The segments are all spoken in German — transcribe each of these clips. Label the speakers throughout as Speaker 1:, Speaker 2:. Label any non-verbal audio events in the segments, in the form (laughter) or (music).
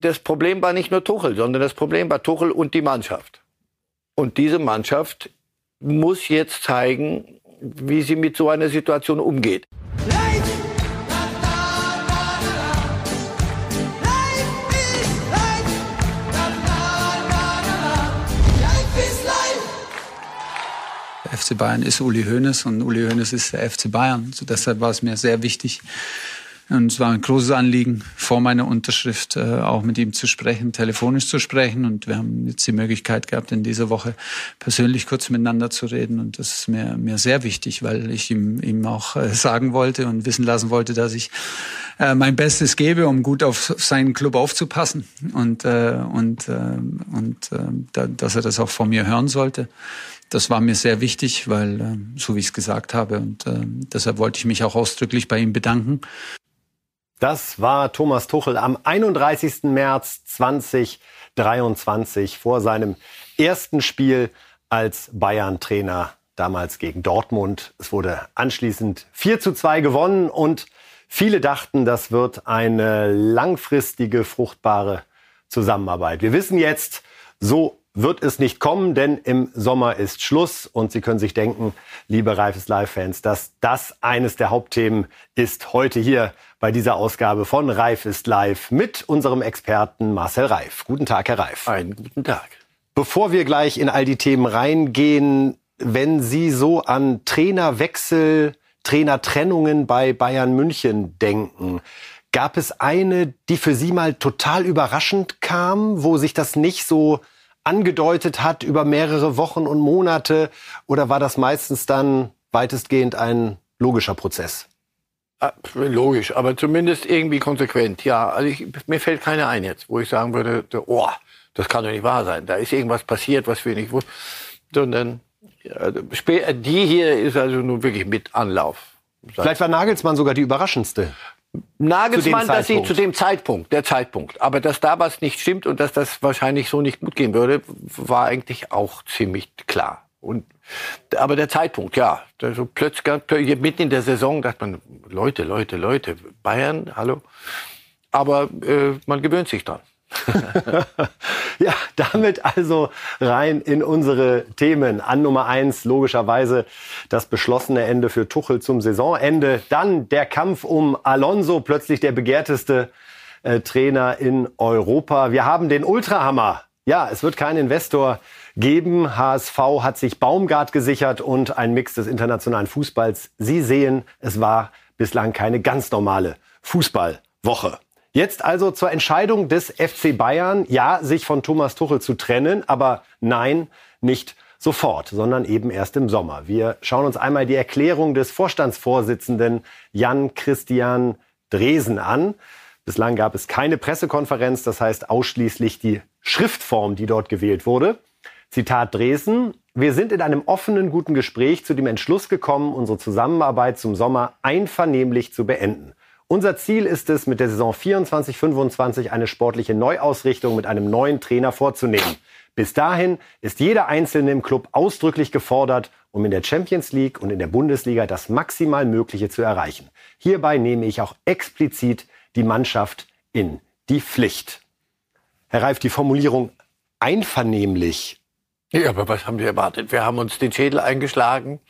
Speaker 1: Das Problem war nicht nur Tuchel, sondern das Problem war Tuchel und die Mannschaft. Und diese Mannschaft muss jetzt zeigen, wie sie mit so einer Situation umgeht.
Speaker 2: Der FC Bayern ist Uli Hoeneß und Uli Hoeneß ist der FC Bayern. Also deshalb war es mir sehr wichtig, und es war ein großes Anliegen, vor meiner Unterschrift äh, auch mit ihm zu sprechen, telefonisch zu sprechen. Und wir haben jetzt die Möglichkeit gehabt, in dieser Woche persönlich kurz miteinander zu reden. Und das ist mir, mir sehr wichtig, weil ich ihm, ihm auch äh, sagen wollte und wissen lassen wollte, dass ich äh, mein Bestes gebe, um gut auf seinen Club aufzupassen. Und, äh, und, äh, und äh, da, dass er das auch von mir hören sollte das war mir sehr wichtig, weil, äh, so wie ich es gesagt habe, und äh, deshalb wollte ich mich auch ausdrücklich bei ihm bedanken.
Speaker 3: Das war Thomas Tuchel am 31. März 2023 vor seinem ersten Spiel als Bayern-Trainer, damals gegen Dortmund. Es wurde anschließend 4 zu 2 gewonnen und viele dachten, das wird eine langfristige, fruchtbare Zusammenarbeit. Wir wissen jetzt, so wird es nicht kommen, denn im Sommer ist Schluss und Sie können sich denken, liebe Reifes Live-Fans, dass das eines der Hauptthemen ist heute hier bei dieser Ausgabe von Reif ist live mit unserem Experten Marcel Reif. Guten Tag, Herr Reif.
Speaker 1: Einen guten Tag.
Speaker 3: Bevor wir gleich in all die Themen reingehen, wenn Sie so an Trainerwechsel, Trainertrennungen bei Bayern München denken, gab es eine, die für Sie mal total überraschend kam, wo sich das nicht so angedeutet hat über mehrere Wochen und Monate? Oder war das meistens dann weitestgehend ein logischer Prozess?
Speaker 1: Ah, logisch, aber zumindest irgendwie konsequent. Ja, also ich, mir fällt keine ein jetzt, wo ich sagen würde, oh, das kann doch nicht wahr sein. Da ist irgendwas passiert, was wir nicht wussten. Sondern ja, die hier ist also nun wirklich mit Anlauf.
Speaker 3: Vielleicht war Nagelsmann sogar die überraschendste.
Speaker 1: Nagelsmann, dass sie zu dem Zeitpunkt, der Zeitpunkt, aber dass da was nicht stimmt und dass das wahrscheinlich so nicht gut gehen würde, war eigentlich auch ziemlich klar. Und aber der Zeitpunkt, ja, so plötzlich mitten in der Saison dachte man, Leute, Leute, Leute, Bayern, hallo. Aber äh, man gewöhnt sich dran. (laughs)
Speaker 3: ja, damit also rein in unsere Themen. An Nummer eins logischerweise das beschlossene Ende für Tuchel zum Saisonende. Dann der Kampf um Alonso, plötzlich der begehrteste äh, Trainer in Europa. Wir haben den Ultrahammer. Ja, es wird keinen Investor geben. HSV hat sich Baumgart gesichert und ein Mix des internationalen Fußballs. Sie sehen, es war bislang keine ganz normale Fußballwoche. Jetzt also zur Entscheidung des FC Bayern, ja, sich von Thomas Tuchel zu trennen, aber nein, nicht sofort, sondern eben erst im Sommer. Wir schauen uns einmal die Erklärung des Vorstandsvorsitzenden Jan Christian Dresen an. Bislang gab es keine Pressekonferenz, das heißt ausschließlich die Schriftform, die dort gewählt wurde. Zitat Dresen. Wir sind in einem offenen, guten Gespräch zu dem Entschluss gekommen, unsere Zusammenarbeit zum Sommer einvernehmlich zu beenden. Unser Ziel ist es, mit der Saison 24-25 eine sportliche Neuausrichtung mit einem neuen Trainer vorzunehmen. Bis dahin ist jeder Einzelne im Club ausdrücklich gefordert, um in der Champions League und in der Bundesliga das maximal Mögliche zu erreichen. Hierbei nehme ich auch explizit die Mannschaft in die Pflicht. Herr Reif, die Formulierung einvernehmlich.
Speaker 1: Ja, aber was haben Sie erwartet? Wir haben uns den Schädel eingeschlagen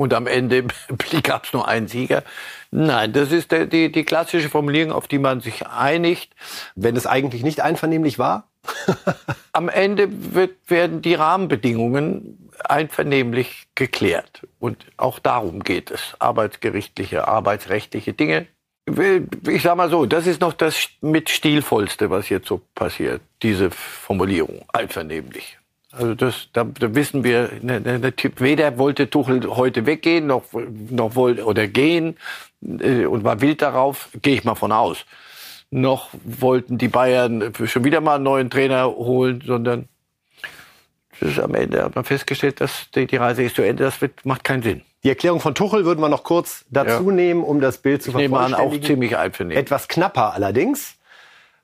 Speaker 1: und am Ende (laughs) gab es nur einen Sieger. Nein, das ist der, die, die klassische Formulierung, auf die man sich einigt.
Speaker 3: Wenn es eigentlich nicht einvernehmlich war? (laughs)
Speaker 1: am Ende wird, werden die Rahmenbedingungen einvernehmlich geklärt. Und auch darum geht es. Arbeitsgerichtliche, arbeitsrechtliche Dinge. Ich sag mal so, das ist noch das mit stilvollste, was jetzt so passiert. Diese Formulierung, einvernehmlich. Also das, da, da wissen wir, ne, ne, ne, weder wollte Tuchel heute weggehen, noch, noch wollte oder gehen äh, und war wild darauf, gehe ich mal von aus. Noch wollten die Bayern schon wieder mal einen neuen Trainer holen, sondern das ist am Ende hat man festgestellt, dass die, die Reise ist zu Ende. Das wird, macht keinen Sinn.
Speaker 3: Die Erklärung von Tuchel würden wir noch kurz dazu ja. nehmen, um das Bild zu
Speaker 1: ich vervollständigen. Nehme an, auch ziemlich einvernehmen.
Speaker 3: Etwas knapper allerdings.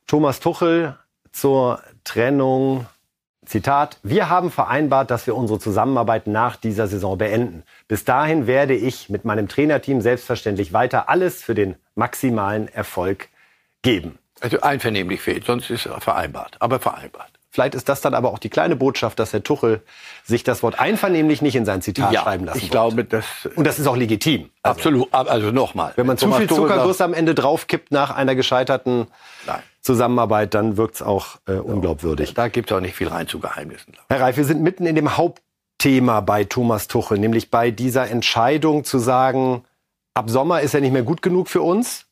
Speaker 3: Thomas Tuchel zur Trennung Zitat, wir haben vereinbart, dass wir unsere Zusammenarbeit nach dieser Saison beenden. Bis dahin werde ich mit meinem Trainerteam selbstverständlich weiter alles für den maximalen Erfolg geben.
Speaker 1: Also einvernehmlich fehlt, sonst ist er vereinbart, aber vereinbart.
Speaker 3: Vielleicht ist das dann aber auch die kleine Botschaft, dass Herr Tuchel sich das Wort einvernehmlich nicht in sein Zitat ja, schreiben lassen
Speaker 1: ich glaube, das
Speaker 3: und das ist auch legitim.
Speaker 1: Also, absolut, also nochmal.
Speaker 3: Wenn man Thomas zu viel Zuckerguss am Ende draufkippt nach einer gescheiterten Nein. Zusammenarbeit, dann wirkt es auch äh, unglaubwürdig.
Speaker 1: Da gibt es auch nicht viel rein zu Geheimnissen.
Speaker 3: Herr Reif, wir sind mitten in dem Hauptthema bei Thomas Tuchel, nämlich bei dieser Entscheidung zu sagen, ab Sommer ist er nicht mehr gut genug für uns,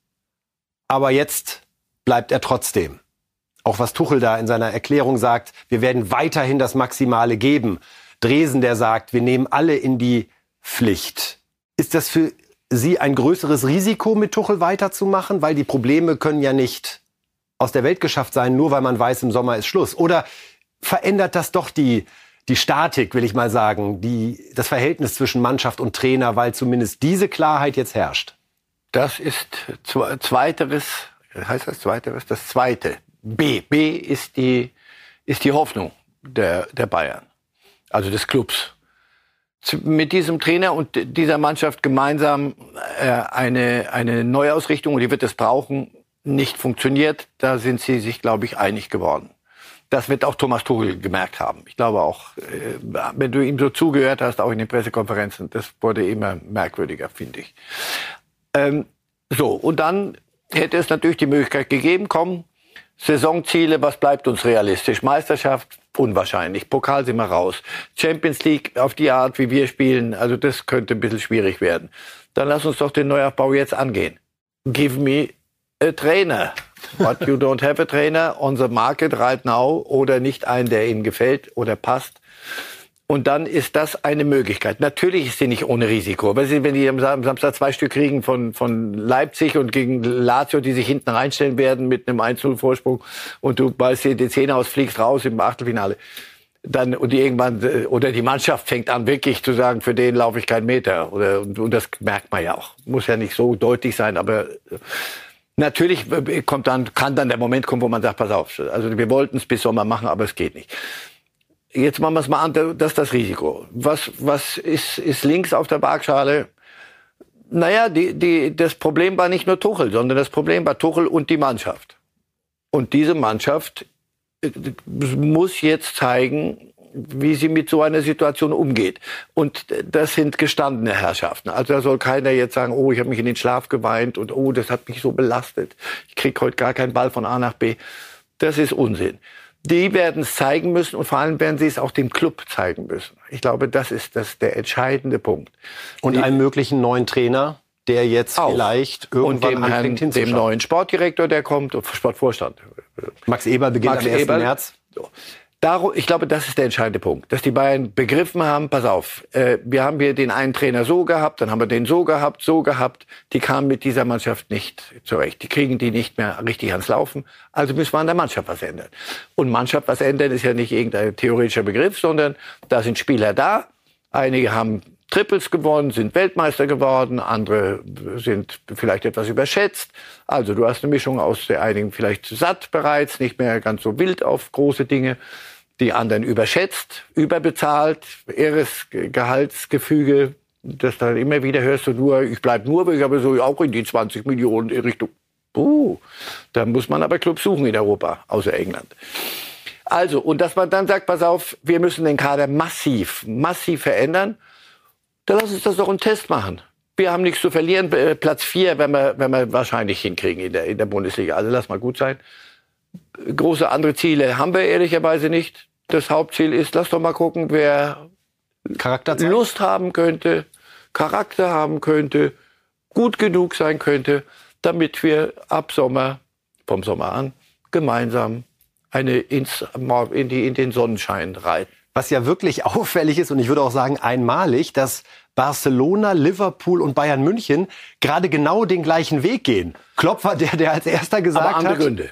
Speaker 3: aber jetzt bleibt er trotzdem auch was Tuchel da in seiner Erklärung sagt, wir werden weiterhin das Maximale geben. Dresen, der sagt, wir nehmen alle in die Pflicht. Ist das für Sie ein größeres Risiko, mit Tuchel weiterzumachen? Weil die Probleme können ja nicht aus der Welt geschafft sein, nur weil man weiß, im Sommer ist Schluss. Oder verändert das doch die, die Statik, will ich mal sagen, die, das Verhältnis zwischen Mannschaft und Trainer, weil zumindest diese Klarheit jetzt herrscht?
Speaker 1: Das ist zweiteres, heißt das zweiteres, das zweite B. B ist die, ist die Hoffnung der, der Bayern, also des Clubs. Mit diesem Trainer und dieser Mannschaft gemeinsam äh, eine, eine Neuausrichtung, und die wird es brauchen, nicht funktioniert. Da sind sie sich, glaube ich, einig geworden. Das wird auch Thomas Tuchel gemerkt haben. Ich glaube auch, äh, wenn du ihm so zugehört hast, auch in den Pressekonferenzen, das wurde immer merkwürdiger, finde ich. Ähm, so, und dann hätte es natürlich die Möglichkeit gegeben, komm, Saisonziele, was bleibt uns realistisch? Meisterschaft, unwahrscheinlich. Pokal sind wir raus. Champions League auf die Art, wie wir spielen, also das könnte ein bisschen schwierig werden. Dann lass uns doch den Neuaufbau jetzt angehen. Give me a trainer. But you don't have a trainer on the market right now oder nicht einen, der Ihnen gefällt oder passt. Und dann ist das eine Möglichkeit. Natürlich ist sie nicht ohne Risiko. Weil sie, wenn die am Samstag zwei Stück kriegen von, von Leipzig und gegen Lazio, die sich hinten reinstellen werden mit einem 1-0-Vorsprung und du ballst dir die Zähne aus, fliegst raus im Achtelfinale. Dann, und die irgendwann, äh, oder die Mannschaft fängt an, wirklich zu sagen, für den laufe ich keinen Meter. Oder, und, und das merkt man ja auch. Muss ja nicht so deutlich sein, aber äh, natürlich kommt dann, kann dann der Moment kommen, wo man sagt, pass auf, also wir wollten es bis Sommer machen, aber es geht nicht. Jetzt machen wir es mal an, das ist das Risiko. Was, was ist, ist links auf der Waagschale? Naja, die, die, das Problem war nicht nur Tuchel, sondern das Problem war Tuchel und die Mannschaft. Und diese Mannschaft äh, muss jetzt zeigen, wie sie mit so einer Situation umgeht. Und das sind gestandene Herrschaften. Also da soll keiner jetzt sagen, oh, ich habe mich in den Schlaf geweint und oh, das hat mich so belastet. Ich krieg heute gar keinen Ball von A nach B. Das ist Unsinn die werden es zeigen müssen und vor allem werden sie es auch dem Club zeigen müssen. Ich glaube, das ist das der entscheidende Punkt.
Speaker 3: Und die, einem möglichen neuen Trainer, der jetzt auch. vielleicht irgendwann und dem,
Speaker 1: Herrn, dem neuen Sportdirektor, der kommt, Sportvorstand.
Speaker 3: Max Eber beginnt Max am 1. Eber, März.
Speaker 1: So. Darum, ich glaube, das ist der entscheidende Punkt, dass die Bayern begriffen haben, pass auf, äh, wir haben hier den einen Trainer so gehabt, dann haben wir den so gehabt, so gehabt, die kamen mit dieser Mannschaft nicht zurecht. Die kriegen die nicht mehr richtig ans Laufen, also müssen wir an der Mannschaft was ändern. Und Mannschaft was ändern ist ja nicht irgendein theoretischer Begriff, sondern da sind Spieler da, einige haben Triples gewonnen, sind Weltmeister geworden, andere sind vielleicht etwas überschätzt. Also du hast eine Mischung aus einigen vielleicht satt bereits, nicht mehr ganz so wild auf große Dinge die anderen überschätzt, überbezahlt, irres Gehaltsgefüge, das dann immer wieder hörst du nur, ich bleib nur, ich habe so auch in die 20 Millionen Richtung. Uh, da muss man aber Clubs suchen in Europa, außer England. Also, und dass man dann sagt, pass auf, wir müssen den Kader massiv, massiv verändern, dann lass uns das doch einen Test machen. Wir haben nichts zu verlieren. Äh, Platz vier, wenn wir, wenn wir wahrscheinlich hinkriegen in der, in der Bundesliga. Also lass mal gut sein große andere Ziele haben wir ehrlicherweise nicht. Das Hauptziel ist, lass doch mal gucken, wer Lust haben könnte, Charakter haben könnte, gut genug sein könnte, damit wir ab Sommer, vom Sommer an, gemeinsam eine ins, in, die, in den Sonnenschein reiten.
Speaker 3: Was ja wirklich (laughs) auffällig ist und ich würde auch sagen einmalig, dass Barcelona, Liverpool und Bayern München gerade genau den gleichen Weg gehen. Klopfer, der, der als erster gesagt
Speaker 1: Aber andere
Speaker 3: hat.
Speaker 1: Gründe.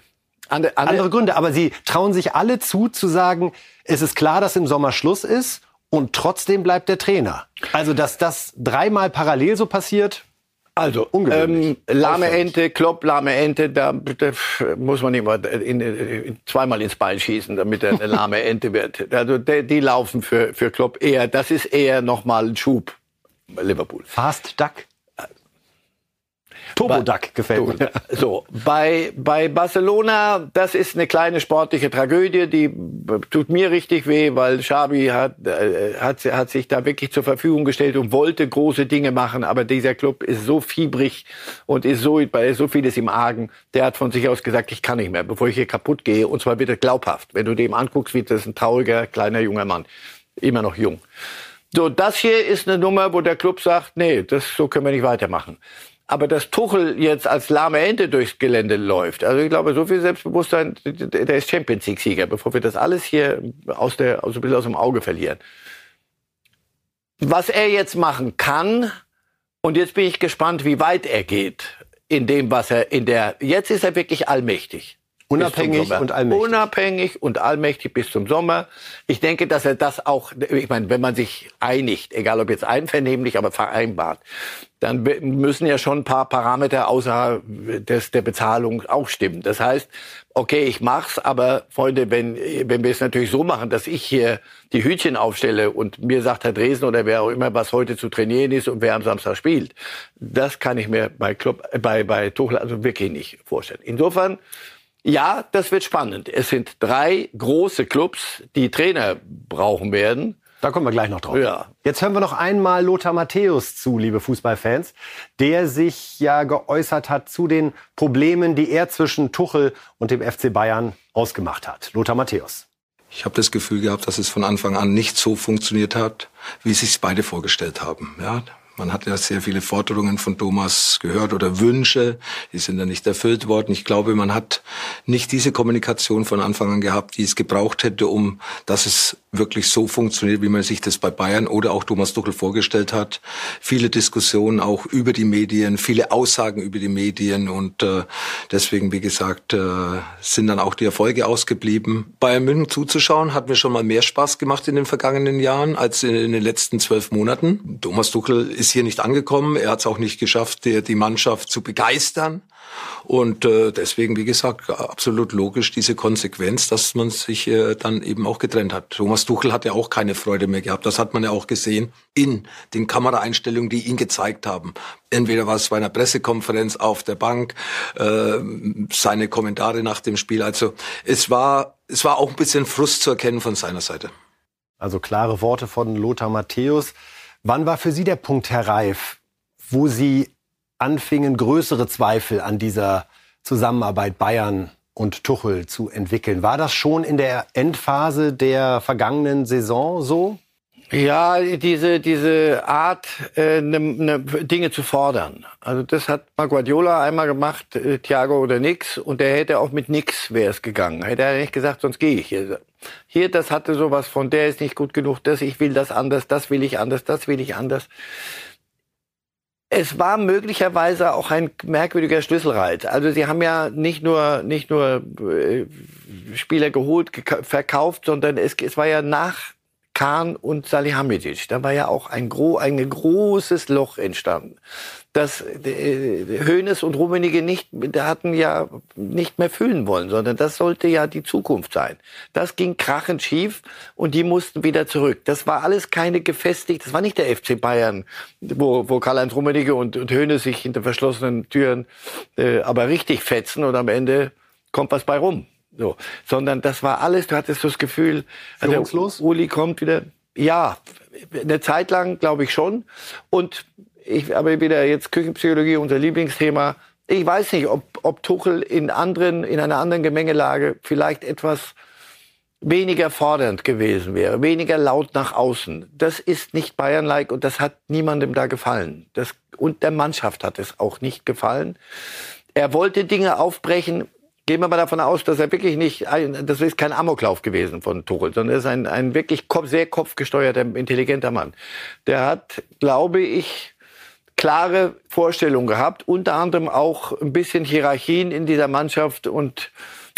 Speaker 3: Andere, andere, Gründe, aber sie trauen sich alle zu, zu sagen, es ist klar, dass im Sommer Schluss ist und trotzdem bleibt der Trainer. Also, dass das dreimal parallel so passiert,
Speaker 1: also, ähm, lahme Ente, Klopp, lahme Ente, da, da muss man immer in, in, zweimal ins Bein schießen, damit er eine lahme Ente wird. Also, die, die, laufen für, für Klopp eher, das ist eher nochmal ein Schub, Liverpool.
Speaker 3: Fast Duck? Turboduck gefällt mir.
Speaker 1: So, bei, bei Barcelona, das ist eine kleine sportliche Tragödie, die tut mir richtig weh, weil Xabi hat, äh, hat, hat sich da wirklich zur Verfügung gestellt und wollte große Dinge machen, aber dieser Club ist so fiebrig und ist so, bei so vieles im Argen, der hat von sich aus gesagt, ich kann nicht mehr, bevor ich hier kaputt gehe, und zwar bitte glaubhaft. Wenn du dem anguckst, wie das ein trauriger, kleiner, junger Mann, immer noch jung. So, das hier ist eine Nummer, wo der Club sagt, nee, das, so können wir nicht weitermachen. Aber dass Tuchel jetzt als lahme Ente durchs Gelände läuft, also ich glaube, so viel Selbstbewusstsein, der ist Champions League-Sieger, bevor wir das alles hier aus der, also ein bisschen aus dem Auge verlieren. Was er jetzt machen kann, und jetzt bin ich gespannt, wie weit er geht in dem, was er in der, jetzt ist er wirklich allmächtig.
Speaker 3: Unabhängig und allmächtig.
Speaker 1: Unabhängig und allmächtig bis zum Sommer. Ich denke, dass er das auch, ich meine, wenn man sich einigt, egal ob jetzt einvernehmlich, aber vereinbart, dann müssen ja schon ein paar Parameter außer des, der Bezahlung auch stimmen. Das heißt, okay, ich mach's, aber Freunde, wenn, wenn wir es natürlich so machen, dass ich hier die Hütchen aufstelle und mir sagt Herr Dresden oder wer auch immer, was heute zu trainieren ist und wer am Samstag spielt, das kann ich mir bei Club, bei, bei Tuchel also wirklich nicht vorstellen. Insofern, ja, das wird spannend. Es sind drei große Clubs, die Trainer brauchen werden.
Speaker 3: Da kommen wir gleich noch drauf.
Speaker 1: Ja.
Speaker 3: Jetzt hören wir noch einmal Lothar Matthäus zu, liebe Fußballfans, der sich ja geäußert hat zu den Problemen, die er zwischen Tuchel und dem FC Bayern ausgemacht hat. Lothar Matthäus.
Speaker 4: Ich habe das Gefühl gehabt, dass es von Anfang an nicht so funktioniert hat, wie sich beide vorgestellt haben. Ja, man hat ja sehr viele Forderungen von Thomas gehört oder Wünsche, die sind ja nicht erfüllt worden. Ich glaube, man hat nicht diese Kommunikation von Anfang an gehabt, die es gebraucht hätte, um dass es wirklich so funktioniert, wie man sich das bei Bayern oder auch Thomas Tuchel vorgestellt hat. Viele Diskussionen auch über die Medien, viele Aussagen über die Medien und äh, deswegen, wie gesagt, äh, sind dann auch die Erfolge ausgeblieben. Bayern München zuzuschauen hat mir schon mal mehr Spaß gemacht in den vergangenen Jahren als in, in den letzten zwölf Monaten. Thomas Tuchel ist hier nicht angekommen. Er hat es auch nicht geschafft, die, die Mannschaft zu begeistern. Und äh, deswegen, wie gesagt, absolut logisch diese Konsequenz, dass man sich äh, dann eben auch getrennt hat. Thomas Tuchel hat ja auch keine Freude mehr gehabt. Das hat man ja auch gesehen in den Kameraeinstellungen, die ihn gezeigt haben. Entweder war es bei einer Pressekonferenz auf der Bank, äh, seine Kommentare nach dem Spiel. Also es war, es war auch ein bisschen Frust zu erkennen von seiner Seite.
Speaker 3: Also klare Worte von Lothar Matthäus. Wann war für Sie der Punkt, Herr Reif, wo Sie anfingen, größere Zweifel an dieser Zusammenarbeit Bayern und Tuchel zu entwickeln? War das schon in der Endphase der vergangenen Saison so?
Speaker 1: Ja, diese, diese Art, äh, ne, ne, Dinge zu fordern. Also das hat mal Guardiola einmal gemacht, äh, Thiago oder nix. Und der hätte auch mit nix wäre es gegangen. Hätte er nicht gesagt, sonst gehe ich hier. Hier, das hatte sowas von, der ist nicht gut genug, das, ich will das anders, das will ich anders, das will ich anders. Es war möglicherweise auch ein merkwürdiger Schlüsselreiz. Also sie haben ja nicht nur nicht nur äh, Spieler geholt, verkauft, sondern es, es war ja nach Kahn und Salihamidzic. Da war ja auch ein, gro ein großes Loch entstanden. Das äh, Hoeneß und Rummenigge nicht, da hatten ja nicht mehr füllen wollen, sondern das sollte ja die Zukunft sein. Das ging krachend schief und die mussten wieder zurück. Das war alles keine gefestigt, das war nicht der FC Bayern, wo, wo Karl-Heinz Rummenigge und, und Hoeneß sich hinter verschlossenen Türen äh, aber richtig fetzen und am Ende kommt was bei rum. So, sondern das war alles, du hattest das Gefühl, der Uli kommt wieder. Ja, eine Zeit lang glaube ich schon. Und ich aber wieder jetzt Küchenpsychologie, unser Lieblingsthema. Ich weiß nicht, ob, ob Tuchel in anderen, in einer anderen Gemengelage vielleicht etwas weniger fordernd gewesen wäre, weniger laut nach außen. Das ist nicht Bayern-like und das hat niemandem da gefallen. Das, und der Mannschaft hat es auch nicht gefallen. Er wollte Dinge aufbrechen, Gehen wir mal davon aus, dass er wirklich nicht, das ist kein Amoklauf gewesen von Tuchel, sondern er ist ein, ein wirklich sehr kopfgesteuerter, intelligenter Mann. Der hat, glaube ich, klare Vorstellungen gehabt, unter anderem auch ein bisschen Hierarchien in dieser Mannschaft und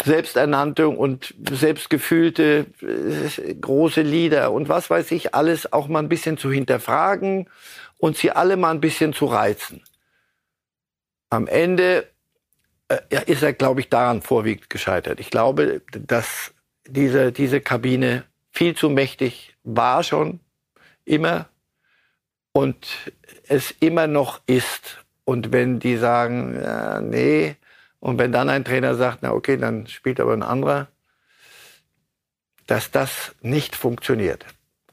Speaker 1: selbsternannte und selbstgefühlte äh, große Lieder und was weiß ich alles auch mal ein bisschen zu hinterfragen und sie alle mal ein bisschen zu reizen. Am Ende äh, ist er, glaube ich, daran vorwiegend gescheitert. Ich glaube, dass diese, diese Kabine viel zu mächtig war schon immer und es immer noch ist. Und wenn die sagen, ja, nee, und wenn dann ein Trainer sagt, na okay, dann spielt aber ein anderer, dass das nicht funktioniert.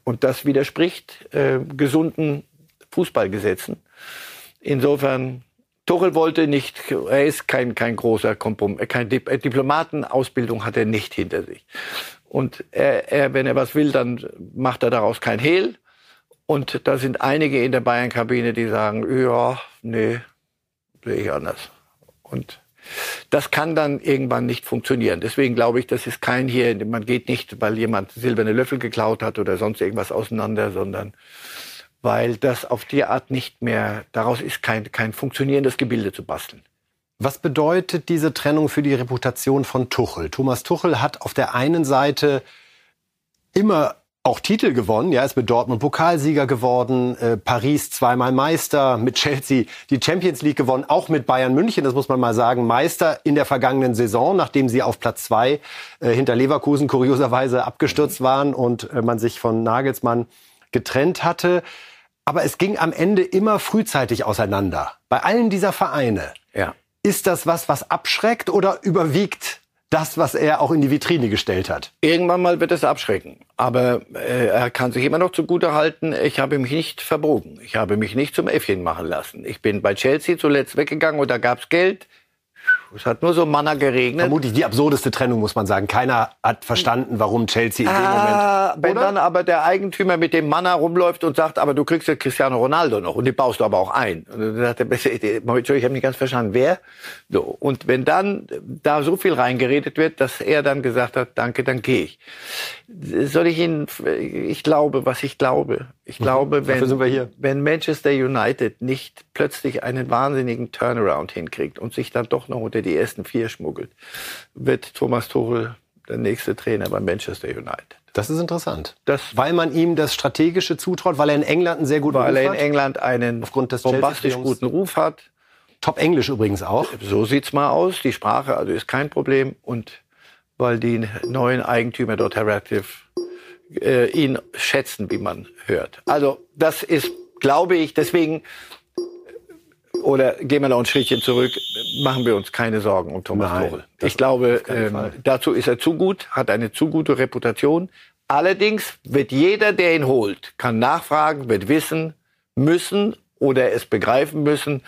Speaker 1: Und das widerspricht äh, gesunden Fußballgesetzen. Insofern, Tuchel wollte nicht, er ist kein, kein großer Kompromiss, äh, kein Dip äh, Diplomatenausbildung hat er nicht hinter sich. Und er, er, wenn er was will, dann macht er daraus kein Hehl. Und da sind einige in der Bayern-Kabine, die sagen, ja, nee, sehe ich anders. Und das kann dann irgendwann nicht funktionieren. Deswegen glaube ich, das ist kein hier, man geht nicht, weil jemand silberne Löffel geklaut hat oder sonst irgendwas auseinander, sondern weil das auf die Art nicht mehr, daraus ist kein, kein funktionierendes Gebilde zu basteln.
Speaker 3: Was bedeutet diese Trennung für die Reputation von Tuchel? Thomas Tuchel hat auf der einen Seite immer auch Titel gewonnen. Ja, ist mit Dortmund Pokalsieger geworden, äh, Paris zweimal Meister, mit Chelsea die Champions League gewonnen, auch mit Bayern München, das muss man mal sagen, Meister in der vergangenen Saison, nachdem sie auf Platz zwei äh, hinter Leverkusen kurioserweise abgestürzt waren und äh, man sich von Nagelsmann getrennt hatte. Aber es ging am Ende immer frühzeitig auseinander. Bei allen dieser Vereine. Ja. Ist das was, was abschreckt oder überwiegt das, was er auch in die Vitrine gestellt hat.
Speaker 1: Irgendwann mal wird es abschrecken. Aber äh, er kann sich immer noch zugute halten, ich habe mich nicht verbogen. Ich habe mich nicht zum Äffchen machen lassen. Ich bin bei Chelsea zuletzt weggegangen und da gab's Geld. Es hat nur so Manner geregnet.
Speaker 3: Vermutlich die absurdeste Trennung, muss man sagen. Keiner hat verstanden, warum Chelsea in dem ah,
Speaker 1: Moment. Wenn dann aber der Eigentümer mit dem Manner rumläuft und sagt, aber du kriegst ja Cristiano Ronaldo noch und die baust du aber auch ein. Und dann sagt er, ich habe nicht ganz verstanden, wer? So. Und wenn dann da so viel reingeredet wird, dass er dann gesagt hat, danke, dann gehe ich. Soll ich Ihnen, ich glaube, was ich glaube. Ich mhm. glaube, wenn, wenn Manchester United nicht plötzlich einen wahnsinnigen Turnaround hinkriegt und sich dann doch noch unter die ersten vier schmuggelt, wird Thomas Tuchel der nächste Trainer bei Manchester United.
Speaker 3: Das ist interessant. Das, weil man ihm das Strategische zutraut, weil er in England einen sehr guten
Speaker 1: Ruf hat. Weil er in England einen Aufgrund des bombastisch guten Ruf hat.
Speaker 3: Top Englisch übrigens auch.
Speaker 1: So sieht's mal aus. Die Sprache also ist kein Problem. Und weil die neuen Eigentümer dort relativ äh, ihn schätzen, wie man hört. Also das ist, glaube ich, deswegen oder gehen wir noch ein Schrittchen zurück, machen wir uns keine Sorgen um Thomas Nein, Tuchel. Ich glaube, ähm, dazu ist er zu gut, hat eine zu gute Reputation. Allerdings wird jeder, der ihn holt, kann nachfragen, wird wissen müssen oder es begreifen müssen.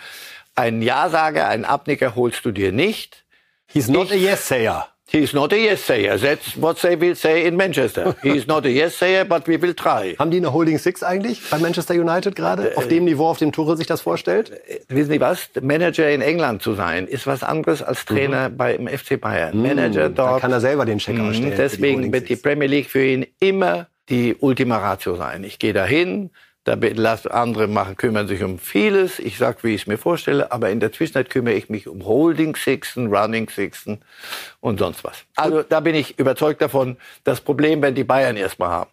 Speaker 1: Einen Ja-Sager, einen Abnicker holst du dir nicht.
Speaker 3: He's not ich, a yes-sayer.
Speaker 1: He's not a yes-sayer. That's what they will say in Manchester. He's not a yes-sayer, but we will try. (laughs)
Speaker 3: Haben die eine Holding Six eigentlich bei Manchester United gerade? Auf dem Niveau, auf dem Tuchel sich das vorstellt?
Speaker 1: Äh, wissen Sie was? Manager in England zu sein, ist was anderes als Trainer mhm. beim FC Bayern. Mhm. Manager dort. Da
Speaker 3: kann er selber den Check mhm. ausstellen.
Speaker 1: Deswegen wird die Premier League für ihn immer die Ultima Ratio sein. Ich gehe dahin, da lass andere machen, kümmern sich um vieles. Ich sag, wie ich es mir vorstelle, aber in der Zwischenzeit kümmere ich mich um Holding Sixen, Running Sixen und sonst was. Also da bin ich überzeugt davon. Das Problem werden die Bayern erstmal haben.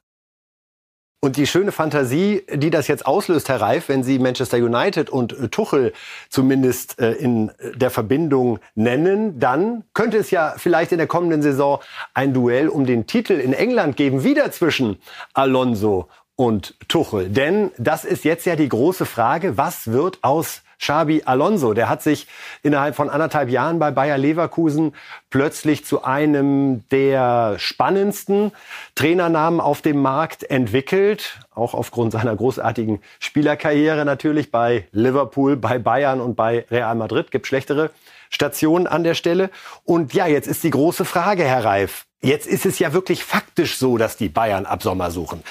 Speaker 3: Und die schöne Fantasie, die das jetzt auslöst, Herr Reif, wenn Sie Manchester United und äh, Tuchel zumindest äh, in der Verbindung nennen, dann könnte es ja vielleicht in der kommenden Saison ein Duell um den Titel in England geben, wieder zwischen Alonso und Tuchel. Denn das ist jetzt ja die große Frage, was wird aus Xabi Alonso? Der hat sich innerhalb von anderthalb Jahren bei Bayer Leverkusen plötzlich zu einem der spannendsten Trainernamen auf dem Markt entwickelt. Auch aufgrund seiner großartigen Spielerkarriere natürlich bei Liverpool, bei Bayern und bei Real Madrid. Gibt schlechtere Stationen an der Stelle. Und ja, jetzt ist die große Frage, Herr Reif. Jetzt ist es ja wirklich faktisch so, dass die Bayern ab Sommer suchen.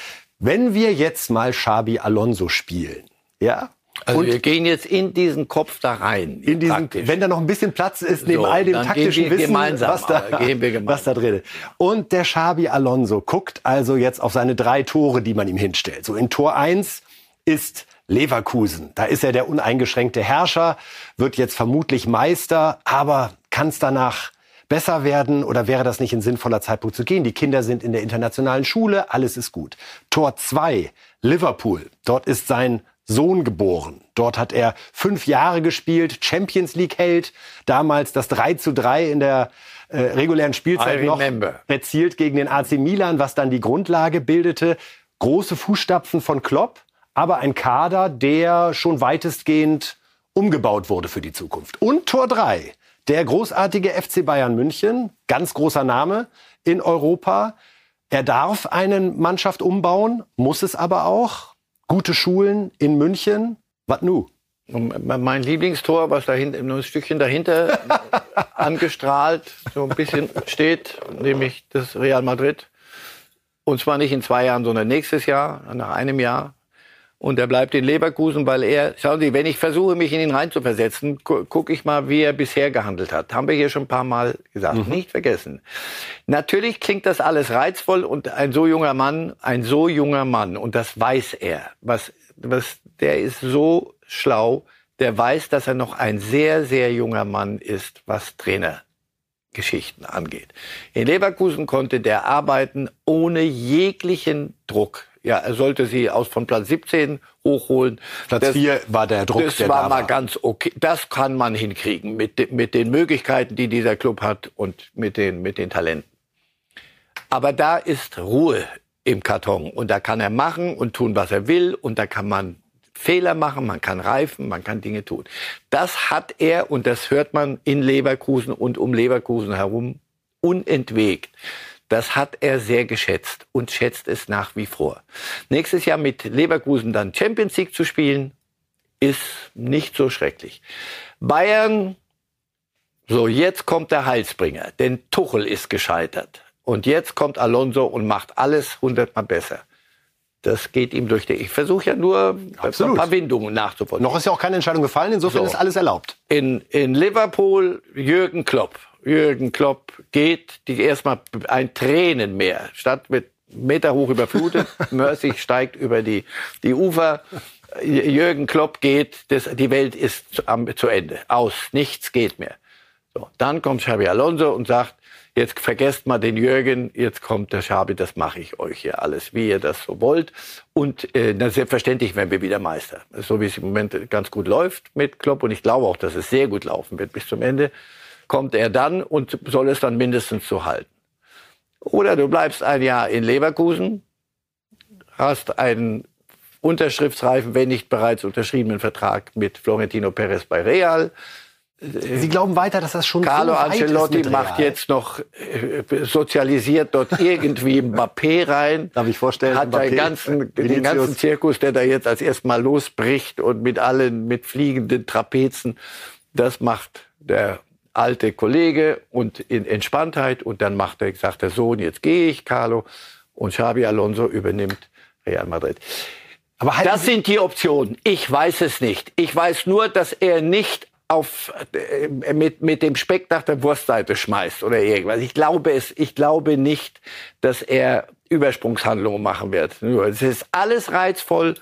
Speaker 3: Wenn wir jetzt mal Xabi Alonso spielen, ja,
Speaker 1: also und wir gehen jetzt in diesen Kopf da rein.
Speaker 3: In diesen, wenn da noch ein bisschen Platz ist, neben so, all dem taktischen Wissen, was da, was da drin ist. Und der Xabi Alonso guckt also jetzt auf seine drei Tore, die man ihm hinstellt. So in Tor eins ist Leverkusen. Da ist er der uneingeschränkte Herrscher, wird jetzt vermutlich Meister, aber kann es danach besser werden oder wäre das nicht ein sinnvoller Zeitpunkt zu gehen? Die Kinder sind in der internationalen Schule, alles ist gut. Tor 2, Liverpool. Dort ist sein Sohn geboren. Dort hat er fünf Jahre gespielt, Champions League Held, damals das 3 zu 3 in der äh, regulären Spielzeit noch erzielt gegen den AC Milan, was dann die Grundlage bildete. Große Fußstapfen von Klopp, aber ein Kader, der schon weitestgehend umgebaut wurde für die Zukunft. Und Tor 3, der großartige FC Bayern München, ganz großer Name in Europa. Er darf eine Mannschaft umbauen, muss es aber auch. Gute Schulen in München. Was nu?
Speaker 1: Mein Lieblingstor, was da ein Stückchen dahinter (laughs) angestrahlt, so ein bisschen steht, nämlich das Real Madrid. Und zwar nicht in zwei Jahren, sondern nächstes Jahr, nach einem Jahr. Und er bleibt in Leverkusen, weil er, schauen Sie, wenn ich versuche, mich in ihn reinzuversetzen, gu gucke ich mal, wie er bisher gehandelt hat. Haben wir hier schon ein paar Mal gesagt. Mhm. Nicht vergessen. Natürlich klingt das alles reizvoll und ein so junger Mann, ein so junger Mann, und das weiß er, was, was, der ist so schlau, der weiß, dass er noch ein sehr, sehr junger Mann ist, was Trainergeschichten angeht. In Leverkusen konnte der arbeiten ohne jeglichen Druck. Ja, er sollte sie aus von Platz 17 hochholen.
Speaker 3: Platz 4 war der Druck,
Speaker 1: das der war da mal war. ganz okay. Das kann man hinkriegen mit, mit den Möglichkeiten, die dieser Club hat und mit den, mit den Talenten. Aber da ist Ruhe im Karton und da kann er machen und tun, was er will und da kann man Fehler machen, man kann reifen, man kann Dinge tun. Das hat er und das hört man in Leverkusen und um Leverkusen herum unentwegt. Das hat er sehr geschätzt und schätzt es nach wie vor. Nächstes Jahr mit Leverkusen dann Champions League zu spielen, ist nicht so schrecklich. Bayern, so jetzt kommt der Heilsbringer, denn Tuchel ist gescheitert. Und jetzt kommt Alonso und macht alles hundertmal besser. Das geht ihm durch die. Ich versuche ja nur Absolut. ein paar Windungen nachzuvollziehen.
Speaker 3: Noch ist ja auch keine Entscheidung gefallen, insofern so. ist alles erlaubt.
Speaker 1: In, in Liverpool Jürgen Klopp Jürgen Klopp geht, die erstmal ein Tränenmeer. Stadt wird Meter hoch überflutet, (laughs) Mörsig steigt über die, die Ufer. Jürgen Klopp geht, das, die Welt ist zu, am, zu Ende. Aus, nichts geht mehr. So, dann kommt Xabi Alonso und sagt, jetzt vergesst mal den Jürgen, jetzt kommt der Schabi, das mache ich euch hier alles, wie ihr das so wollt. Und äh, selbstverständlich werden wir wieder Meister. So wie es im Moment ganz gut läuft mit Klopp und ich glaube auch, dass es sehr gut laufen wird bis zum Ende kommt er dann und soll es dann mindestens so halten. Oder du bleibst ein Jahr in Leverkusen, hast einen unterschriftsreifen, wenn nicht bereits unterschriebenen Vertrag mit Florentino Perez bei Real.
Speaker 3: Sie glauben weiter, dass das schon
Speaker 1: Carlo so Ancelotti macht jetzt noch äh, sozialisiert dort irgendwie Mbappé rein.
Speaker 3: Darf ich vorstellen?
Speaker 1: Hat den ganzen, den ganzen Zirkus, der da jetzt als erstmal losbricht und mit allen mit fliegenden Trapezen, das macht der alte Kollege und in Entspanntheit und dann macht er, sagt der Sohn, jetzt gehe ich, Carlo, und Xabi Alonso übernimmt Real Madrid. Aber das sind die Optionen. Ich weiß es nicht. Ich weiß nur, dass er nicht auf, äh, mit, mit dem Speck nach der Wurstseite schmeißt oder irgendwas. Ich glaube es, ich glaube nicht, dass er Übersprungshandlungen machen wird. Es ist alles reizvoll.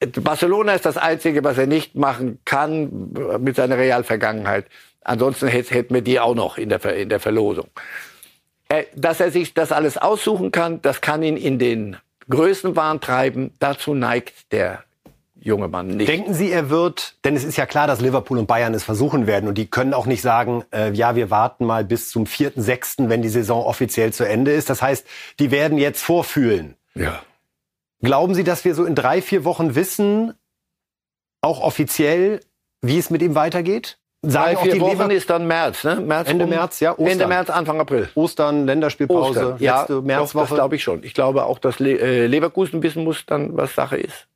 Speaker 1: Barcelona ist das Einzige, was er nicht machen kann mit seiner Realvergangenheit. Ansonsten hätten wir die auch noch in der, in der Verlosung. Äh, dass er sich das alles aussuchen kann, das kann ihn in den Größenwahn treiben. Dazu neigt der junge Mann nicht.
Speaker 3: Denken Sie, er wird, denn es ist ja klar, dass Liverpool und Bayern es versuchen werden und die können auch nicht sagen, äh, ja, wir warten mal bis zum 4.6., wenn die Saison offiziell zu Ende ist. Das heißt, die werden jetzt vorfühlen.
Speaker 1: Ja.
Speaker 3: Glauben Sie, dass wir so in drei, vier Wochen wissen, auch offiziell, wie es mit ihm weitergeht?
Speaker 1: Drei, vier Wochen Lever ist dann März, ne?
Speaker 3: März Ende um, März, ja.
Speaker 1: Ostern. Ende März, Anfang April.
Speaker 3: Ostern, Länderspielpause, Ostern.
Speaker 1: Ja, letzte Märzwoche. Doch, das glaube ich schon. Ich glaube auch, dass äh, Leverkusen wissen muss dann, was Sache ist.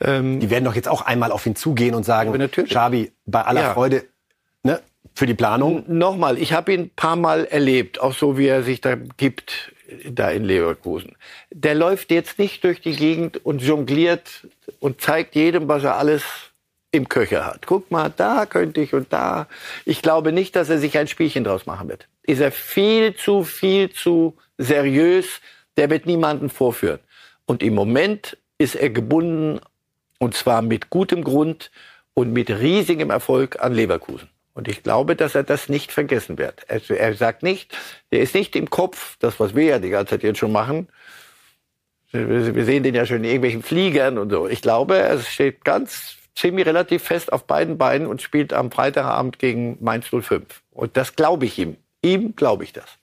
Speaker 3: Ähm, die werden doch jetzt auch einmal auf ihn zugehen und sagen, Schabi, bei aller ja. Freude, ne, für die Planung.
Speaker 1: N nochmal, ich habe ihn ein paar Mal erlebt, auch so wie er sich da gibt, da in Leverkusen. Der läuft jetzt nicht durch die Gegend und jongliert und zeigt jedem, was er alles im Köcher hat. Guck mal, da könnte ich und da. Ich glaube nicht, dass er sich ein Spielchen draus machen wird. Ist er viel zu, viel zu seriös. Der wird niemanden vorführen. Und im Moment ist er gebunden, und zwar mit gutem Grund und mit riesigem Erfolg an Leverkusen. Und ich glaube, dass er das nicht vergessen wird. Er, er sagt nicht, der ist nicht im Kopf, das, was wir ja die ganze Zeit jetzt schon machen. Wir sehen den ja schon in irgendwelchen Fliegern und so. Ich glaube, er steht ganz Chemie relativ fest auf beiden Beinen und spielt am Freitagabend gegen Mainz 05. Und das glaube ich ihm. Ihm glaube ich das.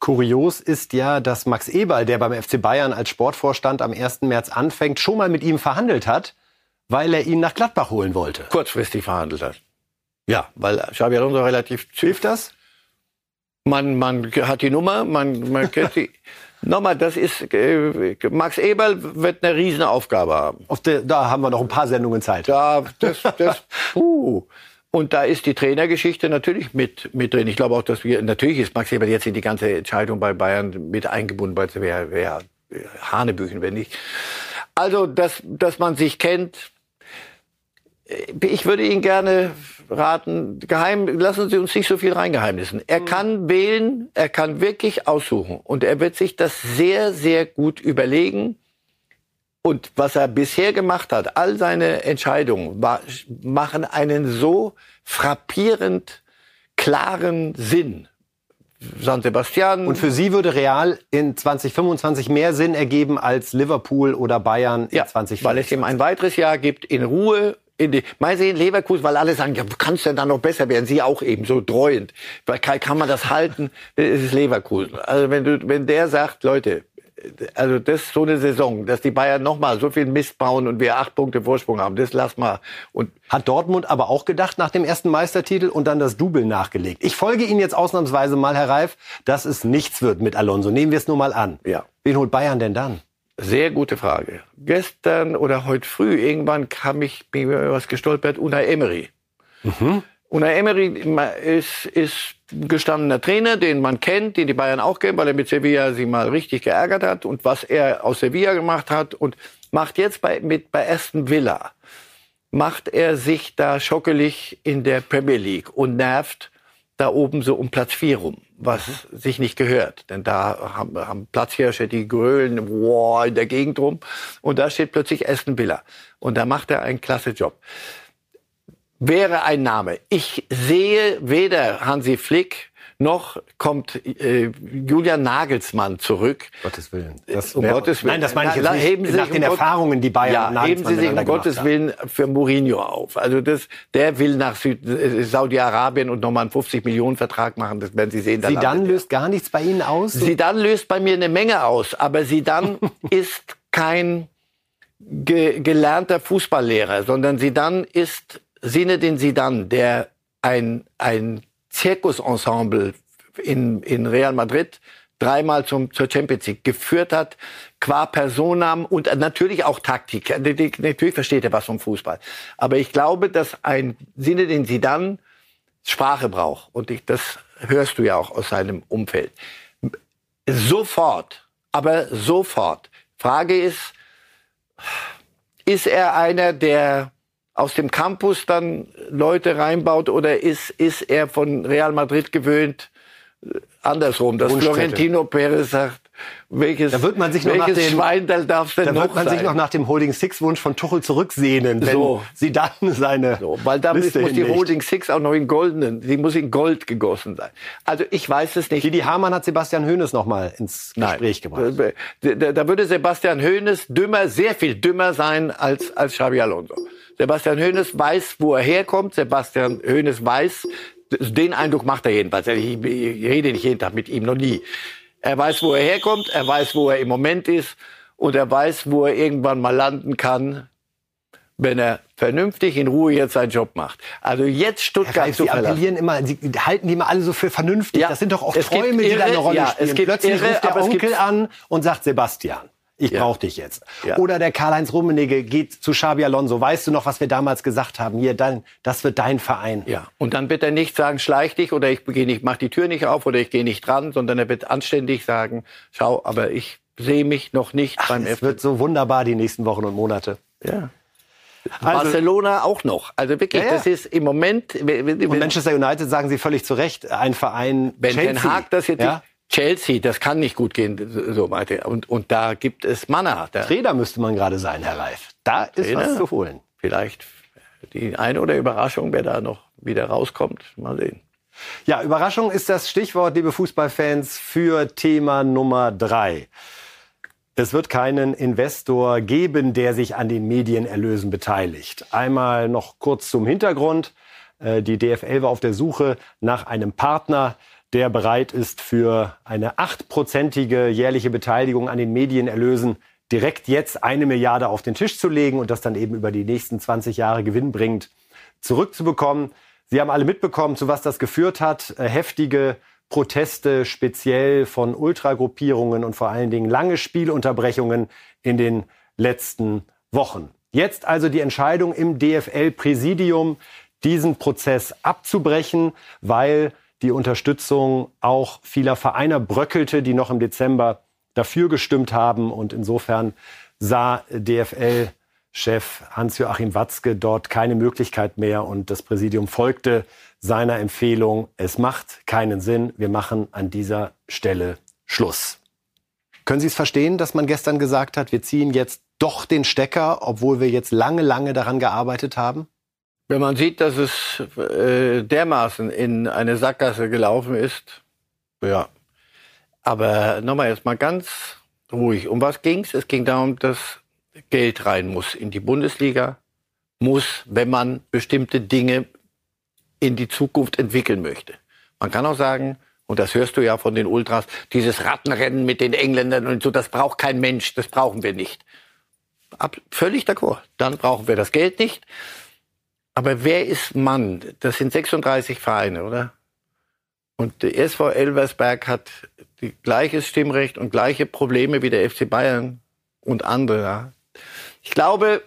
Speaker 3: Kurios ist ja, dass Max Eberl, der beim FC Bayern als Sportvorstand am 1. März anfängt, schon mal mit ihm verhandelt hat, weil er ihn nach Gladbach holen wollte.
Speaker 1: Kurzfristig verhandelt hat. Ja, weil Xabi Alonso relativ
Speaker 3: Hilft das?
Speaker 1: Man, man hat die Nummer, man, man kennt die. (laughs) Nochmal, das ist, äh, Max Eberl wird eine Riesenaufgabe haben.
Speaker 3: Auf der, da haben wir noch ein paar Sendungen Zeit.
Speaker 1: Da, das, das, uh. Und da ist die Trainergeschichte natürlich mit, mit drin. Ich glaube auch, dass wir, natürlich ist Max Eberl jetzt in die ganze Entscheidung bei Bayern mit eingebunden, weil es wäre wär Hanebüchen, wenn nicht. Also, dass, dass man sich kennt, ich würde Ihnen gerne raten, geheim, lassen Sie uns nicht so viel reingeheimnissen. Er kann wählen, er kann wirklich aussuchen und er wird sich das sehr, sehr gut überlegen. Und was er bisher gemacht hat, all seine Entscheidungen war, machen einen so frappierend klaren Sinn. San Sebastian.
Speaker 3: Und für Sie würde Real in 2025 mehr Sinn ergeben als Liverpool oder Bayern in
Speaker 1: ja,
Speaker 3: 2025.
Speaker 1: Weil es ihm ein weiteres Jahr gibt in Ruhe, in die, mal sehen, Leverkusen, weil alle sagen, ja, kann es denn da noch besser werden? Sie auch eben so dreuend. Weil kann, kann man das halten? (laughs) Es ist Leverkusen. Also wenn du, wenn der sagt, Leute, also das ist so eine Saison, dass die Bayern noch mal so viel Mist bauen und wir acht Punkte Vorsprung haben, das lass mal. Und
Speaker 3: hat Dortmund aber auch gedacht nach dem ersten Meistertitel und dann das Double nachgelegt. Ich folge Ihnen jetzt ausnahmsweise mal, Herr Reif, dass es nichts wird mit Alonso. Nehmen wir es nur mal an.
Speaker 1: Ja.
Speaker 3: Wen holt Bayern denn dann?
Speaker 1: Sehr gute Frage. Gestern oder heute früh, irgendwann kam ich, bin mir was gestolpert, Unai Emery. Mhm. Unai Emery ist, ist gestandener Trainer, den man kennt, den die Bayern auch kennen, weil er mit Sevilla sie mal richtig geärgert hat und was er aus Sevilla gemacht hat und macht jetzt bei, mit, bei Aston Villa, macht er sich da schockelig in der Premier League und nervt da oben so um Platz 4 rum, was mhm. sich nicht gehört. Denn da haben, haben Platzhirsche, die grölen wow, in der Gegend rum. Und da steht plötzlich Aston Villa. Und da macht er einen klasse Job. Wäre ein Name. Ich sehe weder Hansi Flick noch kommt äh, Julian Nagelsmann zurück.
Speaker 3: Gottes Willen.
Speaker 1: Das, um Gottes Willen.
Speaker 3: Nein, das meine ich jetzt nicht. Heben Sie
Speaker 1: nach den Erfahrungen, die Bayern ja, heben Sie sich um Gottes Willen für Mourinho auf. Also das, der will nach Süd, äh, Saudi-Arabien und nochmal einen 50 Millionen Vertrag machen. Das werden Sie sehen.
Speaker 3: Sie dann löst gar nichts bei Ihnen aus?
Speaker 1: Sie dann löst bei mir eine Menge aus. Aber Sie dann (laughs) ist kein ge gelernter Fußballlehrer, sondern Sie dann ist Sinne den Sidan, der ein, ein Zirkusensemble in, in Real Madrid dreimal zum, zur Champions League geführt hat, qua Personam und natürlich auch Taktik. Natürlich versteht er was vom Fußball. Aber ich glaube, dass ein Sinne, den sie dann Sprache braucht, und ich, das hörst du ja auch aus seinem Umfeld, sofort, aber sofort. Frage ist, ist er einer, der aus dem Campus dann Leute reinbaut oder ist, ist er von Real Madrid gewöhnt, äh, andersrum, dass Florentino Perez sagt, welches,
Speaker 3: da wird man sich noch nach dem,
Speaker 1: Schweindel darf denn
Speaker 3: da wird man
Speaker 1: sein?
Speaker 3: sich noch nach dem Holding Six Wunsch von Tuchel zurücksehnen, wenn
Speaker 1: So.
Speaker 3: sie dann seine
Speaker 1: So, weil da muss die. Holding Six auch noch in goldenen, die muss in Gold gegossen sein. Also ich weiß es nicht.
Speaker 3: Didi Hamann hat Sebastian Hoeneß noch mal ins Gespräch gebracht.
Speaker 1: Da, da, da würde Sebastian Hoeneß dümmer, sehr viel dümmer sein als, als Xabi Alonso. Sebastian Hoeneß weiß, wo er herkommt. Sebastian Hoeneß weiß, den Eindruck macht er jedenfalls. Ich, rede nicht jeden Tag mit ihm, noch nie. Er weiß, wo er herkommt, er weiß, wo er im Moment ist und er weiß, wo er irgendwann mal landen kann, wenn er vernünftig in Ruhe jetzt seinen Job macht. Also jetzt
Speaker 3: Herr
Speaker 1: Stuttgart
Speaker 3: Reif,
Speaker 1: zu
Speaker 3: Sie
Speaker 1: verlassen.
Speaker 3: appellieren immer, Sie halten die immer alle so für vernünftig.
Speaker 1: Ja,
Speaker 3: das sind doch auch Träume, die da eine
Speaker 1: irre-
Speaker 3: Rolle
Speaker 1: ja,
Speaker 3: spielen.
Speaker 1: es gibt
Speaker 3: Plötzlich
Speaker 1: irre,
Speaker 3: ruft der Onkel
Speaker 1: gibt-
Speaker 3: an und sagt, Sebastian, ich
Speaker 1: Ja.
Speaker 3: brauche dich jetzt.
Speaker 1: Ja.
Speaker 3: Oder der Karl-Heinz Rummenigge geht zu Xabi Alonso. Weißt du noch, was wir damals gesagt haben? Hier, dann, das wird dein Verein.
Speaker 1: Ja, und dann wird er nicht sagen, schleich dich oder ich gehe nicht, mach die Tür nicht auf oder ich gehe nicht dran, sondern er wird anständig sagen, schau, aber ich sehe mich noch nicht beim
Speaker 3: Es
Speaker 1: FC.
Speaker 3: wird so wunderbar die nächsten Wochen und Monate.
Speaker 1: Ja.
Speaker 3: Also-
Speaker 1: Barcelona auch noch. Also wirklich,
Speaker 3: Ja, ja.
Speaker 1: das ist im Moment,
Speaker 3: Und Manchester United sagen Sie völlig zu Recht, ein Verein
Speaker 1: wenn
Speaker 3: Chelsea.
Speaker 1: Den Haag das jetzt
Speaker 3: ja?
Speaker 1: Chelsea, das kann nicht gut gehen, so meinte er. Und, und da gibt es Manna. Da
Speaker 3: Trainer müsste man gerade sein, Herr Reif. Da ist
Speaker 1: Trainer?
Speaker 3: was zu holen.
Speaker 1: vielleicht die eine oder Überraschung, wer da noch wieder rauskommt. Mal sehen.
Speaker 3: Ja, Überraschung ist das Stichwort, liebe Fußballfans, für Thema Nummer drei. Es wird keinen Investor geben, der sich an den Medienerlösen beteiligt. Einmal noch kurz zum Hintergrund. Äh, Die DFL war auf der Suche nach einem Partner, der bereit ist, für eine achtprozentige jährliche Beteiligung an den Medienerlösen direkt jetzt eine Milliarde auf den Tisch zu legen und das dann eben über die nächsten 20 Jahre gewinnbringend zurückzubekommen. Sie haben alle mitbekommen, zu was das geführt hat. Äh, heftige Proteste, speziell von Ultragruppierungen und vor allen Dingen lange Spielunterbrechungen in den letzten Wochen. Jetzt also die Entscheidung im DFL-Präsidium, diesen Prozess abzubrechen, weil die Unterstützung auch vieler Vereine bröckelte, die noch im Dezember dafür gestimmt haben. Und insofern sah DFL-Chef Hans-Joachim Watzke dort keine Möglichkeit mehr. Und das Präsidium folgte seiner Empfehlung, es macht keinen Sinn, wir machen an dieser Stelle Schluss. Können Sie es verstehen, dass man gestern gesagt hat, wir ziehen jetzt doch den Stecker, obwohl wir jetzt lange, lange daran gearbeitet haben?
Speaker 1: Wenn man sieht, dass es äh, dermaßen in eine Sackgasse gelaufen ist, ja, aber nochmal jetzt mal ganz ruhig. Um was ging's? Es ging darum, dass Geld rein muss in die Bundesliga, muss, wenn man bestimmte Dinge in die Zukunft entwickeln möchte. Man kann auch sagen, und das hörst du ja von den Ultras, dieses Rattenrennen mit den Engländern und so, das braucht kein Mensch, das brauchen wir nicht. Ab, völlig d'accord. Dann brauchen wir das Geld nicht. Aber wer ist Mann? Das sind 36 Vereine, oder? Und der SV Elversberg hat gleiches Stimmrecht und gleiche Probleme wie der FC Bayern und andere. Ich glaube,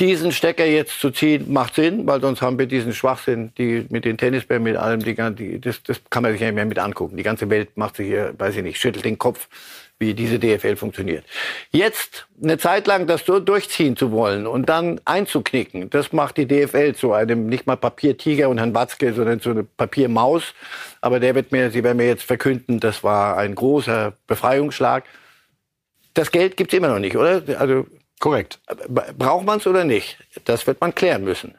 Speaker 1: diesen Stecker jetzt zu ziehen, macht Sinn, weil sonst haben wir diesen Schwachsinn, die mit den Tennisbällen, mit allem, die, das, das kann man sich ja nicht mehr mit angucken. Die ganze Welt macht sich hier, weiß ich nicht, schüttelt den Kopf wie diese DFL funktioniert. Jetzt eine Zeit lang das so durchziehen zu wollen und dann einzuknicken, das macht die DFL zu einem nicht mal Papiertiger und Herrn Watzke, sondern zu einer Papiermaus. Aber der wird mir, Sie werden mir jetzt verkünden, das war ein großer Befreiungsschlag. Das Geld gibt's immer noch nicht, oder?
Speaker 3: Also korrekt.
Speaker 1: Braucht man es oder nicht? Das wird man klären müssen.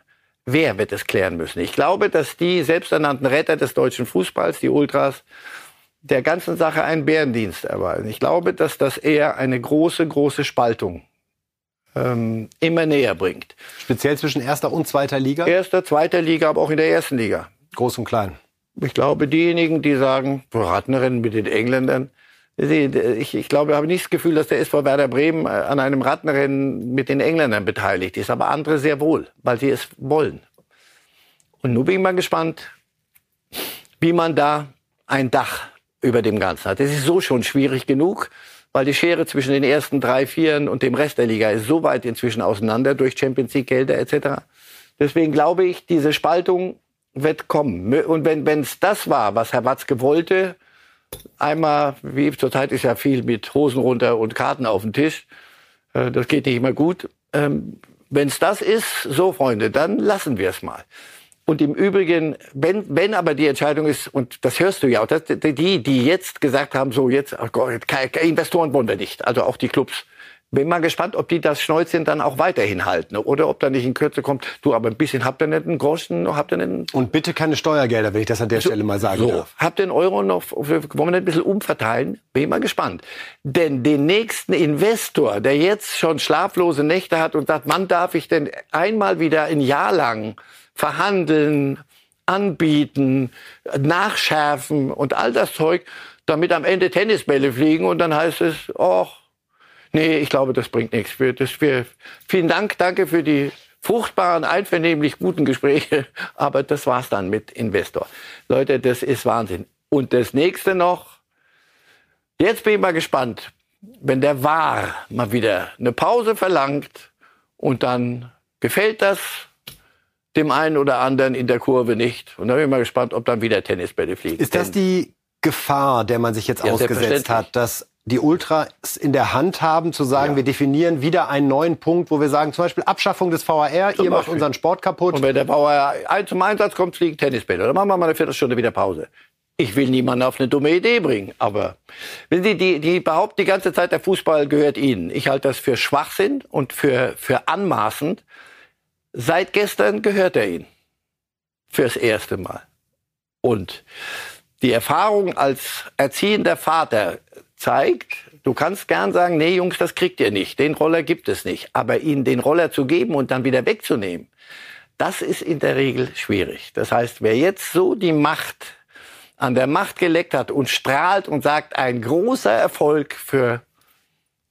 Speaker 1: Wer wird es klären müssen? Ich glaube, dass die selbsternannten Retter des deutschen Fußballs, die Ultras, der ganzen Sache einen Bärendienst erweisen. Ich glaube, dass das eher eine große, große Spaltung ähm, immer näher bringt.
Speaker 3: Speziell zwischen erster und zweiter Liga?
Speaker 1: Erster, zweiter Liga, aber auch in der ersten Liga.
Speaker 3: Groß und klein.
Speaker 1: Ich glaube, diejenigen, die sagen, Rattenrennen mit den Engländern, ich, ich glaube, ich habe nicht das Gefühl, dass der SV Werder Bremen an einem Rattenrennen mit den Engländern beteiligt ist, aber andere sehr wohl, weil sie es wollen. Und nun bin ich mal gespannt, wie man da ein Dach über dem Ganzen hat. Das ist so schon schwierig genug, weil die Schere zwischen den ersten drei, vieren und dem Rest der Liga ist so weit inzwischen auseinander durch Champions League Gelder etc. Deswegen glaube ich, diese Spaltung wird kommen. Und wenn es das war, was Herr Watzke wollte, einmal, wie zurzeit ist ja viel mit Hosen runter und Karten auf dem Tisch, äh, das geht nicht immer gut. Ähm, wenn es das ist, so Freunde, dann lassen wir es mal. Und im Übrigen, wenn, wenn aber die Entscheidung ist, und das hörst du ja auch, dass die, die jetzt gesagt haben, so jetzt, oh Gott, Investoren wollen wir nicht, also auch die Clubs. Bin mal gespannt, ob die das Schnäuzchen dann auch weiterhin halten oder ob da nicht in Kürze kommt, du, aber ein bisschen habt ihr nicht einen Groschen, habt ihr nicht einen
Speaker 3: Und bitte keine Steuergelder, wenn ich das an der so, Stelle mal sagen so, darf.
Speaker 1: Habt ihr einen Euro noch, wollen wir nicht ein bisschen umverteilen? Bin mal gespannt. Denn den nächsten Investor, der jetzt schon schlaflose Nächte hat und sagt, wann darf ich denn einmal wieder ein Jahr lang verhandeln, anbieten, nachschärfen und all das Zeug, damit am Ende Tennisbälle fliegen und dann heißt es, oh, nee, ich glaube, das bringt nichts. Wir, das, wir, vielen Dank, danke für die fruchtbaren, einvernehmlich guten Gespräche, (laughs) aber das war's dann mit Investor. Leute, das ist Wahnsinn. Und das nächste noch, jetzt bin ich mal gespannt, wenn der War mal wieder eine Pause verlangt und dann gefällt das dem einen oder anderen in der Kurve nicht. Und da bin ich mal gespannt, ob dann wieder Tennisbälle fliegen.
Speaker 3: Ist das die Gefahr, der man sich jetzt ja, ausgesetzt hat, dass die Ultras in der Hand haben, zu sagen, ja. wir definieren wieder einen neuen Punkt, wo wir sagen, zum Beispiel Abschaffung des VAR, ihr macht unseren Sport kaputt.
Speaker 1: Und wenn der VAR zum Einsatz kommt, fliegen Tennisbälle. Dann machen wir mal eine Viertelstunde wieder Pause. Ich will niemanden auf eine dumme Idee bringen, aber wenn Sie die, die behaupten die ganze Zeit, der Fußball gehört Ihnen. Ich halte das für Schwachsinn und für, für anmaßend. Seit gestern gehört er ihnen. Fürs erste Mal. Und die Erfahrung als erziehender Vater zeigt, du kannst gern sagen, nee Jungs, das kriegt ihr nicht, den Roller gibt es nicht. Aber ihnen den Roller zu geben und dann wieder wegzunehmen, das ist in der Regel schwierig. Das heißt, wer jetzt so die Macht an der Macht geleckt hat und strahlt und sagt, ein großer Erfolg für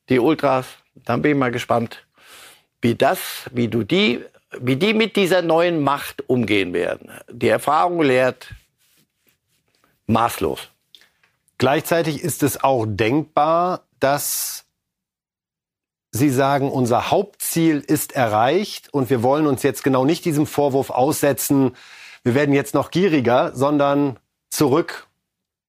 Speaker 1: die Ultras, dann bin ich mal gespannt, wie das, wie du die, wie die mit dieser neuen Macht umgehen werden. Die Erfahrung lehrt maßlos.
Speaker 3: Gleichzeitig ist es auch denkbar, dass Sie sagen, unser Hauptziel ist erreicht und wir wollen uns jetzt genau nicht diesem Vorwurf aussetzen, wir werden jetzt noch gieriger, sondern zurück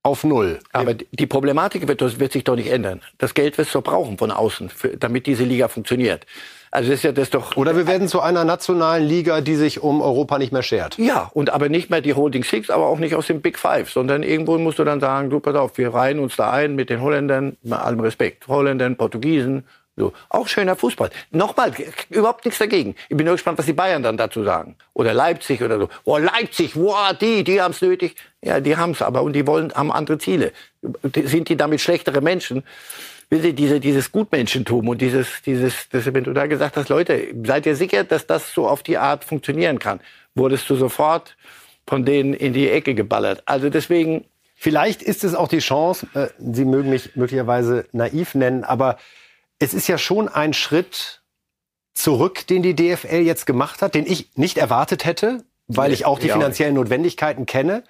Speaker 3: auf Null.
Speaker 1: Aber die Problematik wird, wird sich doch nicht ändern. Das Geld wird es doch brauchen von außen, für, damit diese Liga funktioniert. Also ist ja das doch.
Speaker 3: Oder wir werden zu einer nationalen Liga, die sich um Europa nicht mehr schert.
Speaker 1: Ja, und aber nicht mehr die Holding Six, aber auch nicht aus dem Big Five, sondern irgendwo musst du dann sagen, du pass auf, wir reihen uns da ein mit den Holländern, mit allem Respekt, Holländern, Portugiesen, so, auch schöner Fußball. Nochmal, überhaupt nichts dagegen. Ich bin nur gespannt, was die Bayern dann dazu sagen. Oder Leipzig oder so. Oh, Leipzig, wow, die, die haben's nötig. Ja, die haben's aber und die wollen, haben andere Ziele. Sind die damit schlechtere Menschen? Will sie diese, dieses Gutmenschentum und dieses, dieses, das, wenn du da gesagt hast, Leute, seid ihr sicher, dass das so auf die Art funktionieren kann? Wurdest du sofort von denen in die Ecke geballert. Also deswegen.
Speaker 3: Vielleicht ist es auch die Chance, äh, Sie mögen mich möglicherweise naiv nennen, aber es ist ja schon ein Schritt zurück, den die DFL jetzt gemacht hat, den ich nicht erwartet hätte, weil ich auch die finanziellen Notwendigkeiten kenne.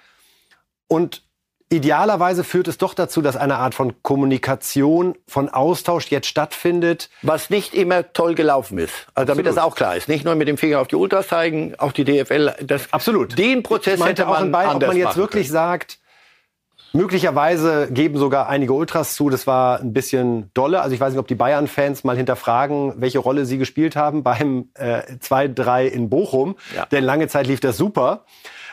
Speaker 3: Und idealerweise führt es doch dazu, dass eine Art von Kommunikation, von Austausch jetzt stattfindet.
Speaker 1: Was nicht immer toll gelaufen ist. Also damit Absolut. das auch klar ist. Nicht nur mit dem Finger auf die Ultras zeigen, auch die DFL. Das,
Speaker 3: Absolut.
Speaker 1: Den Prozess hätte man auch in Bayern,
Speaker 3: ob man jetzt wirklich können. sagt, Möglicherweise geben sogar einige Ultras zu, das war ein bisschen dolle. Also ich weiß nicht, ob die Bayern-Fans mal hinterfragen, welche Rolle sie gespielt haben beim äh, 2-3 in Bochum. Ja. Denn lange Zeit lief das super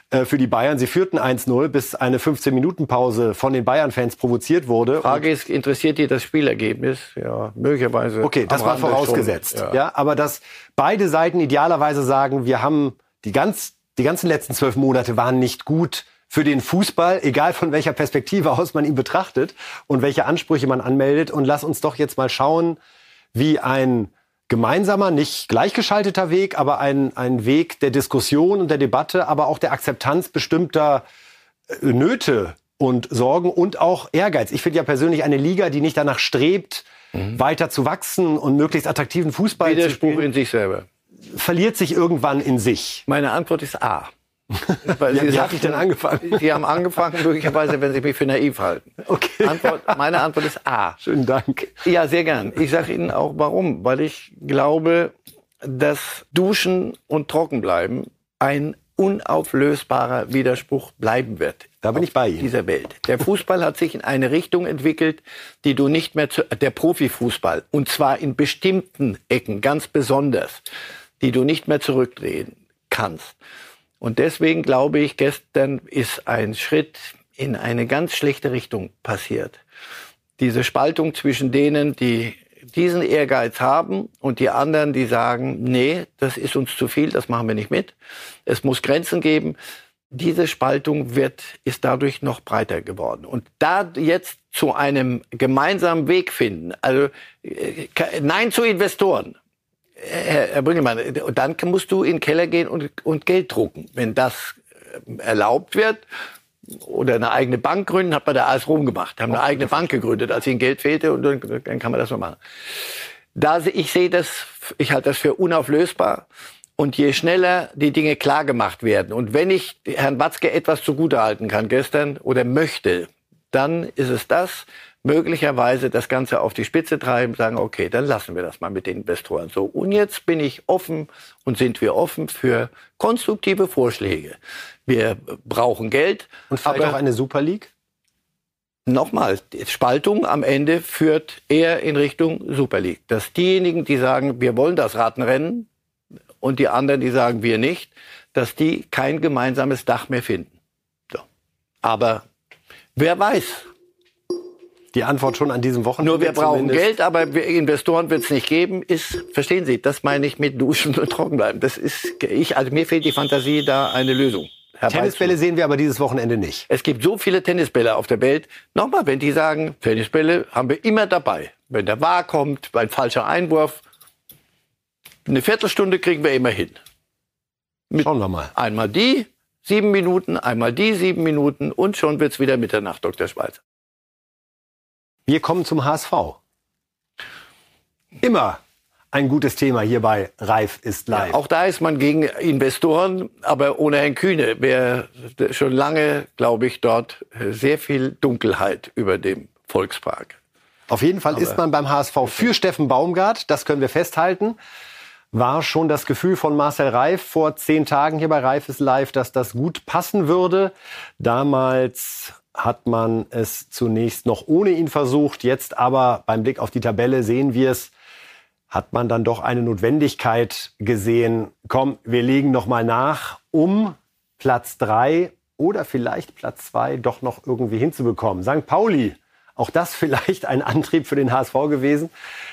Speaker 3: äh, für die Bayern. Sie führten 1-0, bis eine 15-Minuten-Pause von den Bayern-Fans provoziert wurde.
Speaker 1: Frage ist, interessiert dir das Spielergebnis? Ja, möglicherweise.
Speaker 3: Okay, das war vorausgesetzt. Schon, ja. ja, aber dass beide Seiten idealerweise sagen, wir haben die ganz, die ganzen letzten zwölf Monate waren nicht gut für den Fußball, egal von welcher Perspektive aus man ihn betrachtet und welche Ansprüche man anmeldet. Und lass uns doch jetzt mal schauen, wie ein gemeinsamer, nicht gleichgeschalteter Weg, aber ein, ein Weg der Diskussion und der Debatte, aber auch der Akzeptanz bestimmter äh, Nöte und Sorgen und auch Ehrgeiz. Ich finde ja persönlich eine Liga, die nicht danach strebt, mhm. weiter zu wachsen und möglichst attraktiven Fußball
Speaker 1: Widerspruch
Speaker 3: zu spielen,
Speaker 1: in sich selber.
Speaker 3: Verliert sich irgendwann in sich.
Speaker 1: Meine Antwort ist A. (laughs)
Speaker 3: Weil ja, wie habe ich denn angefangen? (laughs)
Speaker 1: Sie haben angefangen, möglicherweise, wenn Sie mich für naiv halten.
Speaker 3: Okay.
Speaker 1: Antwort, meine Antwort ist A.
Speaker 3: Schönen Dank.
Speaker 1: Ja, sehr gern. Ich sage Ihnen auch warum. Weil ich glaube, dass Duschen und Trockenbleiben ein unauflösbarer Widerspruch bleiben wird.
Speaker 3: Da bin ich bei Ihnen.
Speaker 1: Dieser Welt. Der Fußball hat sich in eine Richtung entwickelt, die du nicht mehr zu, der Profifußball, und zwar in bestimmten Ecken, ganz besonders, die du nicht mehr zurückdrehen kannst. Und deswegen glaube ich, gestern ist ein Schritt in eine ganz schlechte Richtung passiert. Diese Spaltung zwischen denen, die diesen Ehrgeiz haben und die anderen, die sagen, nee, das ist uns zu viel, das machen wir nicht mit. Es muss Grenzen geben. Diese Spaltung wird, ist dadurch noch breiter geworden. Und da jetzt zu einem gemeinsamen Weg finden, also äh, Nein zu Investoren, Herr, Herr Brüngemann, dann musst du in den Keller gehen und, und Geld drucken. Wenn das äh, erlaubt wird, oder eine eigene Bank gründen, hat man da alles rumgemacht. Haben eine eigene Bank gegründet, als ihnen Geld fehlte und dann, dann kann man das noch machen. Da ich sehe das, ich halte das für unauflösbar. Und je schneller die Dinge klar gemacht werden und wenn ich Herrn Watzke etwas zugutehalten kann gestern oder möchte, dann ist es das, möglicherweise das Ganze auf die Spitze treiben, sagen, okay, dann lassen wir das mal mit den Investoren so. Und jetzt bin ich offen und sind wir offen für konstruktive Vorschläge. Wir brauchen Geld.
Speaker 3: Und vielleicht auch eine Super League?
Speaker 1: Nochmal, Spaltung am Ende führt eher in Richtung Super League. Dass diejenigen, die sagen, wir wollen das Ratenrennen und die anderen, die sagen, wir nicht, dass die kein gemeinsames Dach mehr finden. So. Aber wer weiß,
Speaker 3: die Antwort schon an diesem Wochenende.
Speaker 1: Nur wir brauchen zumindest. Geld, aber Investoren wird es nicht geben. Ist, verstehen Sie, das meine ich mit Duschen und Trockenbleiben. Das ist, ich, also mir fehlt die Fantasie, da eine Lösung.
Speaker 3: Tennisbälle sehen wir aber dieses Wochenende nicht.
Speaker 1: Es gibt so viele Tennisbälle auf der Welt. Nochmal, wenn die sagen, Tennisbälle haben wir immer dabei. Wenn der Wahr kommt, ein falscher Einwurf, eine Viertelstunde kriegen wir immer hin.
Speaker 3: Mit Schauen wir mal.
Speaker 1: Einmal die sieben Minuten, einmal die sieben Minuten und schon wird's wieder Mitternacht, Dr. Schweizer.
Speaker 3: Wir kommen zum HSV. immer ein gutes Thema hier bei Reif ist live.
Speaker 1: Ja, auch da ist man gegen Investoren, aber ohne Herrn Kühne wäre schon lange, glaube ich, dort sehr viel Dunkelheit über dem Volkspark.
Speaker 3: Auf jeden Fall aber ist man beim HSV für Steffen Baumgart, das können wir festhalten. War schon das Gefühl von Marcel Reif vor zehn Tagen hier bei Reif ist live, dass das gut passen würde. Damals hat man es zunächst noch ohne ihn versucht. Jetzt aber beim Blick auf die Tabelle sehen wir es hat man dann doch eine Notwendigkeit gesehen, komm, wir legen noch mal nach, um Platz drei oder vielleicht Platz zwei doch noch irgendwie hinzubekommen. St. Pauli, auch das (laughs) vielleicht ein Antrieb für den HSV gewesen,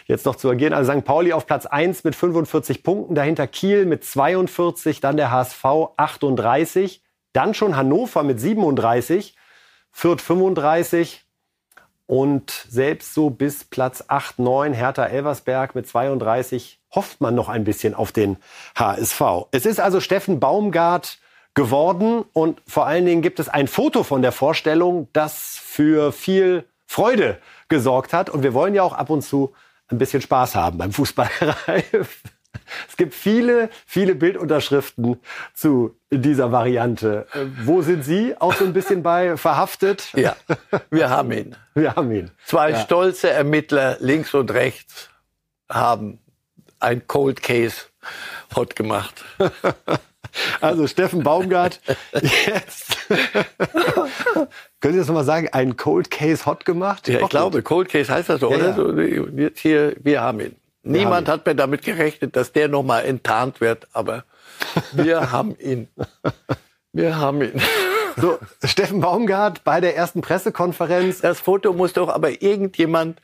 Speaker 3: jetzt noch zu agieren. Also St. Pauli auf Platz eins mit 45 Punkten, dahinter Kiel mit 42, dann der HSV 38, dann schon Hannover mit 37, Fürth 35, und selbst so bis Platz 8, 9, Hertha Elversberg mit 32, hofft man noch ein bisschen auf den HSV. Es ist also Steffen Baumgart geworden und vor allen Dingen gibt es ein Foto von der Vorstellung, das für viel Freude gesorgt hat. Und wir wollen ja auch ab und zu ein bisschen Spaß haben beim Fußballreif. Es gibt viele, viele Bildunterschriften zu dieser Variante. Äh, wo sind Sie auch so ein bisschen bei verhaftet?
Speaker 1: Ja, wir haben ihn.
Speaker 3: Wir haben ihn.
Speaker 1: Zwei ja. stolze Ermittler links und rechts haben ein Cold Case hot gemacht. (laughs)
Speaker 3: Also Steffen Baumgart, jetzt. Können Sie das nochmal sagen? Ein Cold Case hot gemacht?
Speaker 1: Ja, ich glaube, Cold Case heißt das so, ja, oder? Ja. Jetzt hier, wir haben ihn. Niemand hat mir damit gerechnet, dass der nochmal enttarnt wird, aber wir (laughs) haben ihn. Wir haben ihn.
Speaker 3: So, Steffen Baumgart bei der ersten Pressekonferenz.
Speaker 1: Das Foto muss doch aber irgendjemand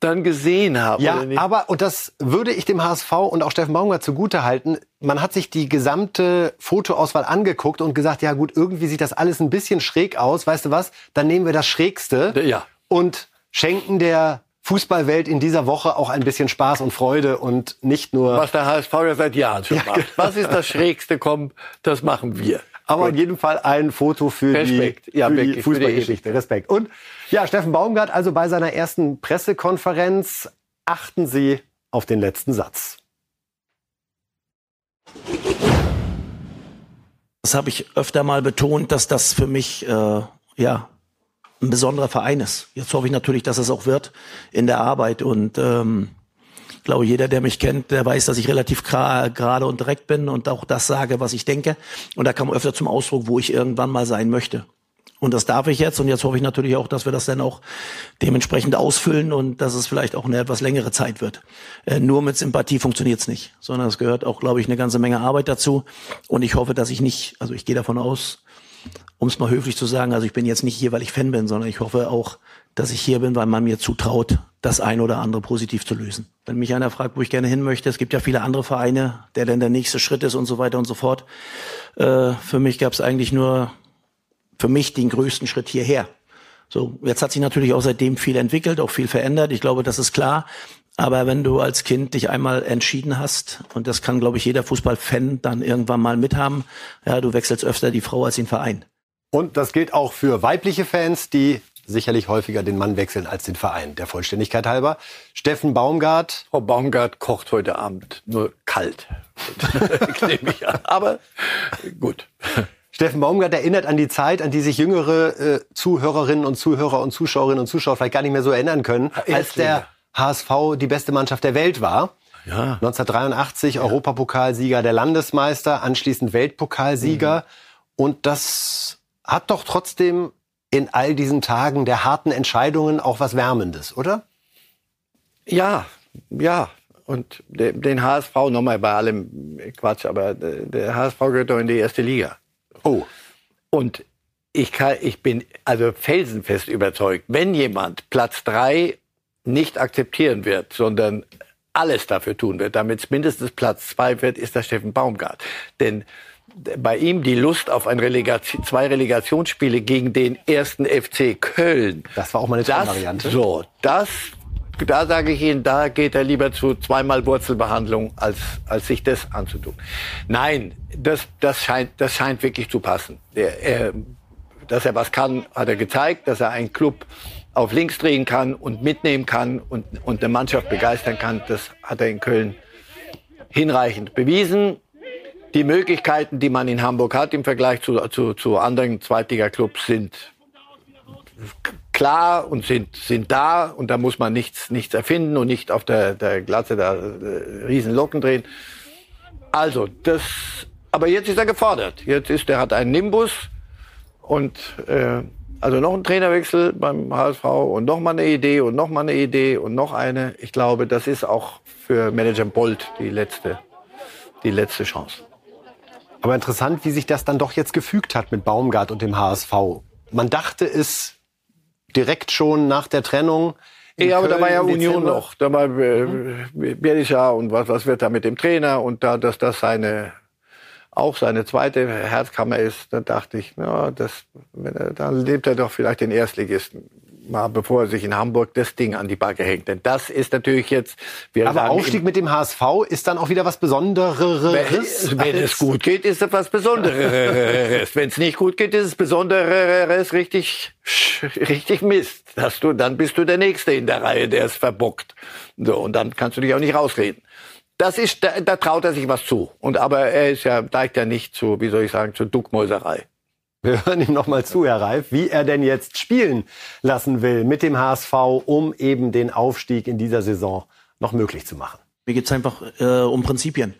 Speaker 1: dann gesehen haben.
Speaker 3: Ja, aber, und das würde ich dem HSV und auch Steffen Baumgart zugute halten, man hat sich die gesamte Fotoauswahl angeguckt und gesagt, ja gut, irgendwie sieht das alles ein bisschen schräg aus. Weißt du was? Dann nehmen wir das Schrägste
Speaker 1: ja.
Speaker 3: und schenken der Fußballwelt in dieser Woche auch ein bisschen Spaß und Freude und nicht nur.
Speaker 1: Was der HSV ja seit Jahren schon ja, macht. Genau. Was ist das Schrägste? Komm, das machen wir.
Speaker 3: Aber Gut. in jedem Fall ein Foto für Respekt. die, ja, für die Fußballgeschichte. Respekt. Und ja, Steffen Baumgart, also bei seiner ersten Pressekonferenz, achten Sie auf den letzten Satz.
Speaker 5: Das habe ich öfter mal betont, dass das für mich äh, ja ein besonderer Verein ist. Jetzt hoffe ich natürlich, dass es auch wird in der Arbeit und ähm, ich glaube, jeder, der mich kennt, der weiß, dass ich relativ gerade und direkt bin und auch das sage, was ich denke. Und da kam öfter zum Ausdruck, wo ich irgendwann mal sein möchte. Und das darf ich jetzt. Und jetzt hoffe ich natürlich auch, dass wir das dann auch dementsprechend ausfüllen und dass es vielleicht auch eine etwas längere Zeit wird. Äh, nur mit Sympathie funktioniert es nicht, sondern es gehört auch, glaube ich, eine ganze Menge Arbeit dazu. Und ich hoffe, dass ich nicht, also ich gehe davon aus, um es mal höflich zu sagen, also ich bin jetzt nicht hier, weil ich Fan bin, sondern ich hoffe auch, dass ich hier bin, weil man mir zutraut, das ein oder andere positiv zu lösen. Wenn mich einer fragt, wo ich gerne hin möchte, es gibt ja viele andere Vereine, der dann der nächste Schritt ist und so weiter und so fort. Äh, für mich gab es eigentlich nur, für mich den größten Schritt hierher. So, jetzt hat sich natürlich auch seitdem viel entwickelt, auch viel verändert. Ich glaube, das ist klar. Aber wenn du als Kind dich einmal entschieden hast, und das kann, glaube ich, jeder Fußballfan dann irgendwann mal mithaben, ja, du wechselst öfter die Frau als den Verein.
Speaker 3: Und das gilt auch für weibliche Fans, die sicherlich häufiger den Mann wechseln als den Verein. Der Vollständigkeit halber. Steffen Baumgart.
Speaker 1: Frau Baumgart kocht heute Abend nur kalt. (laughs) (laughs) Aber gut.
Speaker 3: Steffen Baumgart erinnert an die Zeit, an die sich jüngere äh, Zuhörerinnen und Zuhörer und Zuschauerinnen und Zuschauer vielleicht gar nicht mehr so erinnern können, als der HSV die beste Mannschaft der Welt war. Ja. 1983 ja. Europapokalsieger der Landesmeister, anschließend Weltpokalsieger. Mhm. Und das hat doch trotzdem in all diesen Tagen der harten Entscheidungen auch was Wärmendes, oder?
Speaker 1: Ja, ja. Und den HSV, nochmal bei allem Quatsch, aber der HSV gehört doch in die erste Liga.
Speaker 3: Oh.
Speaker 1: Und ich, kann, ich bin also felsenfest überzeugt, wenn jemand Platz drei nicht akzeptieren wird, sondern alles dafür tun wird, damit es mindestens Platz zwei wird, ist das Steffen Baumgart. Denn bei ihm die Lust auf ein Relegation, zwei Relegationsspiele gegen den ersten FC Köln.
Speaker 3: Das war auch mal eine das, Variante.
Speaker 1: So, das, da sage ich Ihnen, da geht er lieber zu zweimal Wurzelbehandlung, als, als sich das anzutun. Nein, das, das scheint, das scheint wirklich zu passen. Er, er, dass er was kann, hat er gezeigt, dass er einen Club auf links drehen kann und mitnehmen kann und, und eine Mannschaft begeistern kann, das hat er in Köln hinreichend bewiesen. Die Möglichkeiten, die man in Hamburg hat im Vergleich zu, zu, zu anderen Zweitliga-Clubs sind klar und sind, sind da und da muss man nichts, nichts erfinden und nicht auf der, der Glatze da äh, riesen Locken drehen. Also, das, aber jetzt ist er gefordert. Jetzt ist er hat einen Nimbus und äh, also noch ein Trainerwechsel beim HSV und noch mal eine Idee und noch mal eine Idee und noch eine. Ich glaube, das ist auch für Manager Bolt die letzte, die letzte Chance.
Speaker 3: Aber interessant, wie sich das dann doch jetzt gefügt hat mit Baumgart und dem HSV. Man dachte es direkt schon nach der Trennung.
Speaker 1: Ja, aber da war ja Union noch. Da war äh, Bielica und was, was wird da mit dem Trainer und da, dass das seine auch seine zweite Herzkammer ist, da dachte ich, ja, das, da lebt er doch vielleicht den Erstligisten mal, bevor er sich in Hamburg das Ding an die Backe hängt. Denn das ist natürlich jetzt.
Speaker 3: Wir Aber Aufstieg mit dem HSV ist dann auch wieder was Besonderes.
Speaker 1: Wenn, wenn es gut geht, ist es was Besonderes. wenn es nicht gut geht, ist es Besonderes richtig, richtig Mist. Dass du, dann bist du der Nächste in der Reihe, der es verbockt. So, und dann kannst du dich auch nicht rausreden. Das ist, da, da traut er sich was zu. Und aber er ist ja, neigt ja nicht zu, wie soll ich sagen, zur Duckmäuserei.
Speaker 3: Wir hören ihm noch mal zu, Herr Reif, wie er denn jetzt spielen lassen will mit dem HSV, um eben den Aufstieg in dieser Saison noch möglich zu machen.
Speaker 5: Mir geht's einfach äh, um Prinzipien.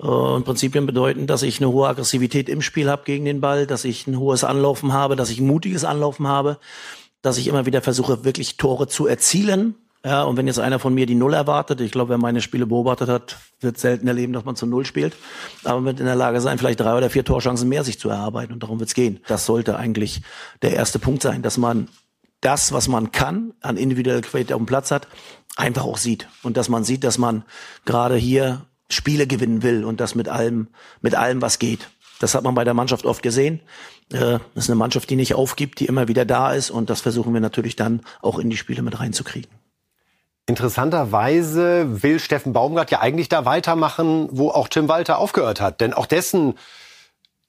Speaker 5: Äh, und Prinzipien bedeuten, dass ich eine hohe Aggressivität im Spiel habe gegen den Ball, dass ich ein hohes Anlaufen habe, dass ich ein mutiges Anlaufen habe, dass ich immer wieder versuche, wirklich Tore zu erzielen ja, und wenn jetzt einer von mir die Null erwartet, ich glaube, wer meine Spiele beobachtet hat, wird selten erleben, dass man zu Null spielt. Aber man wird in der Lage sein, vielleicht drei oder vier Torchancen mehr sich zu erarbeiten. Und darum wird es gehen. Das sollte eigentlich der erste Punkt sein, dass man das, was man kann, an individueller Qualität auf dem Platz hat, einfach auch sieht. Und dass man sieht, dass man gerade hier Spiele gewinnen will und das mit allem, mit allem, was geht. Das hat man bei der Mannschaft oft gesehen. Äh, das ist eine Mannschaft, die nicht aufgibt, die immer wieder da ist. Und das versuchen wir natürlich dann auch in die Spiele mit reinzukriegen.
Speaker 3: Interessanterweise will Steffen Baumgart ja eigentlich da weitermachen, wo auch Tim Walter aufgehört hat. Denn auch dessen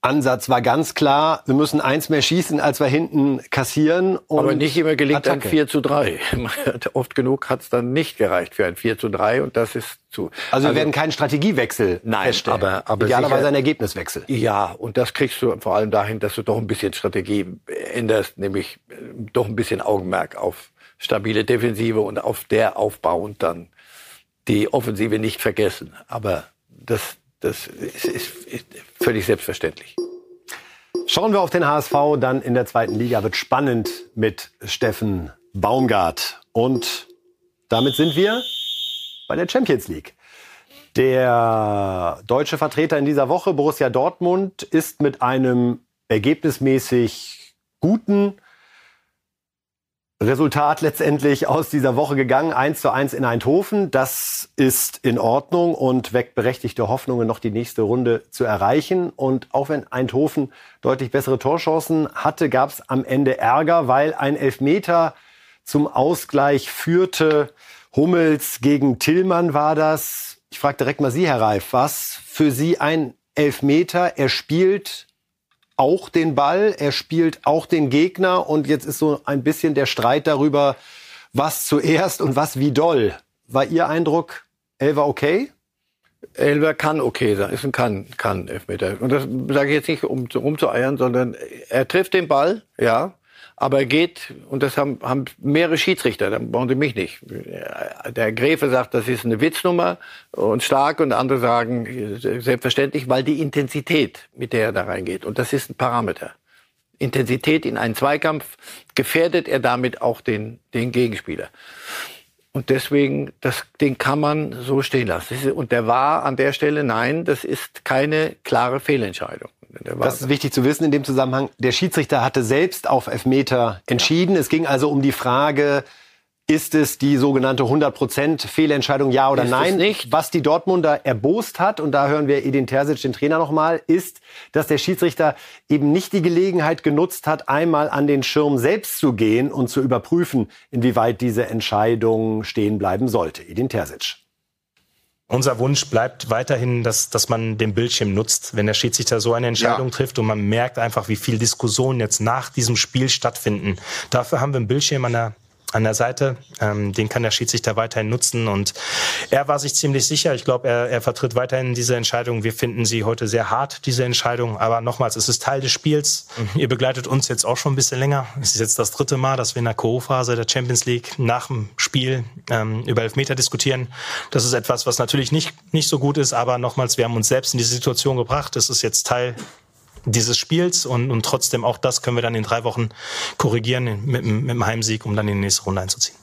Speaker 3: Ansatz war ganz klar, wir müssen eins mehr schießen, als wir hinten kassieren.
Speaker 1: Aber nicht immer gelingt Attacke. ein 4 zu 3. (laughs) Oft genug hat es dann nicht gereicht für ein 4 zu 3 und das ist zu.
Speaker 3: Also, also wir werden keinen Strategiewechsel
Speaker 1: nein, feststellen.
Speaker 3: Aber, aber Idealerweise ein Ergebniswechsel.
Speaker 1: Ja, und das kriegst du vor allem dahin, dass du doch ein bisschen Strategie änderst, nämlich doch ein bisschen Augenmerk auf stabile Defensive und auf der aufbauend dann die Offensive nicht vergessen. Aber das, das ist, ist völlig selbstverständlich.
Speaker 3: Schauen wir auf den HSV, dann in der zweiten Liga wird spannend mit Steffen Baumgart. Und damit sind wir bei der Champions League. Der deutsche Vertreter in dieser Woche, Borussia Dortmund, ist mit einem ergebnismäßig guten Resultat letztendlich aus dieser Woche gegangen. 1 zu 1 in Eindhoven. Das ist in Ordnung und weckt berechtigte Hoffnungen, noch die nächste Runde zu erreichen. Und auch wenn Eindhoven deutlich bessere Torchancen hatte, gab es am Ende Ärger, weil ein Elfmeter zum Ausgleich führte. Hummels gegen Tillmann war das. Ich frage direkt mal Sie, Herr Reif, was für Sie ein Elfmeter? Er spielt auch den Ball, er spielt auch den Gegner und jetzt ist so ein bisschen der Streit darüber, was zuerst und was wie doll. War Ihr Eindruck, Elva okay?
Speaker 1: Elva kann okay sein, ist ein kann, kann Elfmeter. Und das sage ich jetzt nicht, um rumzueiern, sondern er trifft den Ball, ja, aber er geht, und das haben, haben mehrere Schiedsrichter, dann brauchen Sie mich nicht. Der Gräfe sagt, das ist eine Witznummer und stark, und andere sagen, selbstverständlich, weil die Intensität, mit der er da reingeht, und das ist ein Parameter. Intensität in einen Zweikampf gefährdet er damit auch den, den Gegenspieler. Und deswegen, das, den kann man so stehen lassen. Und der war an der Stelle, nein, das ist keine klare Fehlentscheidung.
Speaker 3: Das ist wichtig zu wissen in dem Zusammenhang. Der Schiedsrichter hatte selbst auf Elfmeter entschieden. Ja. Es ging also um die Frage, ist es die sogenannte 100% Fehlentscheidung, ja oder ist nein?
Speaker 1: Nicht.
Speaker 3: Was die Dortmunder erbost hat, und da hören wir Edin Terzic, den Trainer, nochmal, ist, dass der Schiedsrichter eben nicht die Gelegenheit genutzt hat, einmal an den Schirm selbst zu gehen und zu überprüfen, inwieweit diese Entscheidung stehen bleiben sollte. Edin Terzic.
Speaker 6: Unser Wunsch bleibt weiterhin, dass, dass man den Bildschirm nutzt, wenn der Schiedsrichter so eine Entscheidung ja. trifft und man merkt einfach, wie viel Diskussionen jetzt nach diesem Spiel stattfinden. Dafür haben wir einen Bildschirm an der an der Seite. Ähm, den kann der Schiedsrichter weiterhin nutzen. Und er war sich ziemlich sicher. Ich glaube, er, er vertritt weiterhin diese Entscheidung. Wir finden sie heute sehr hart, diese Entscheidung. Aber nochmals, es ist Teil des Spiels. Mhm. Ihr begleitet uns jetzt auch schon ein bisschen länger. Es ist jetzt das dritte Mal, dass wir in der Co-Phase der Champions League nach dem Spiel ähm, über Elfmeter diskutieren. Das ist etwas, was natürlich nicht, nicht so gut ist. Aber nochmals, wir haben uns selbst in diese Situation gebracht. Es ist jetzt Teil dieses Spiels und, und trotzdem auch das können wir dann in drei Wochen korrigieren mit, mit dem Heimsieg, um dann in die nächste Runde einzuziehen.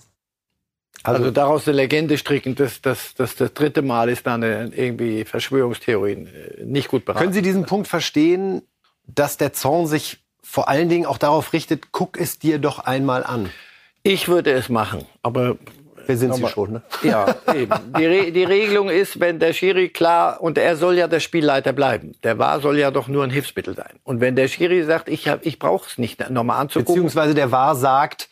Speaker 1: Also, also daraus eine Legende stricken, dass das, das, das dritte Mal ist dann irgendwie Verschwörungstheorien äh, nicht gut beraten.
Speaker 3: Können Sie diesen Punkt verstehen, dass der Zorn sich vor allen Dingen auch darauf richtet, guck es dir doch einmal an?
Speaker 1: Ich würde es machen, aber
Speaker 3: wir sind sie schon, ne?
Speaker 1: Ja, (laughs) eben. Die, Re die Regelung ist, wenn der Schiri klar, und er soll ja der Spielleiter bleiben. Der war soll ja doch nur ein Hilfsmittel sein. Und wenn der Schiri sagt, ich, hab, ich brauche es nicht nochmal anzugucken.
Speaker 3: Beziehungsweise der war sagt,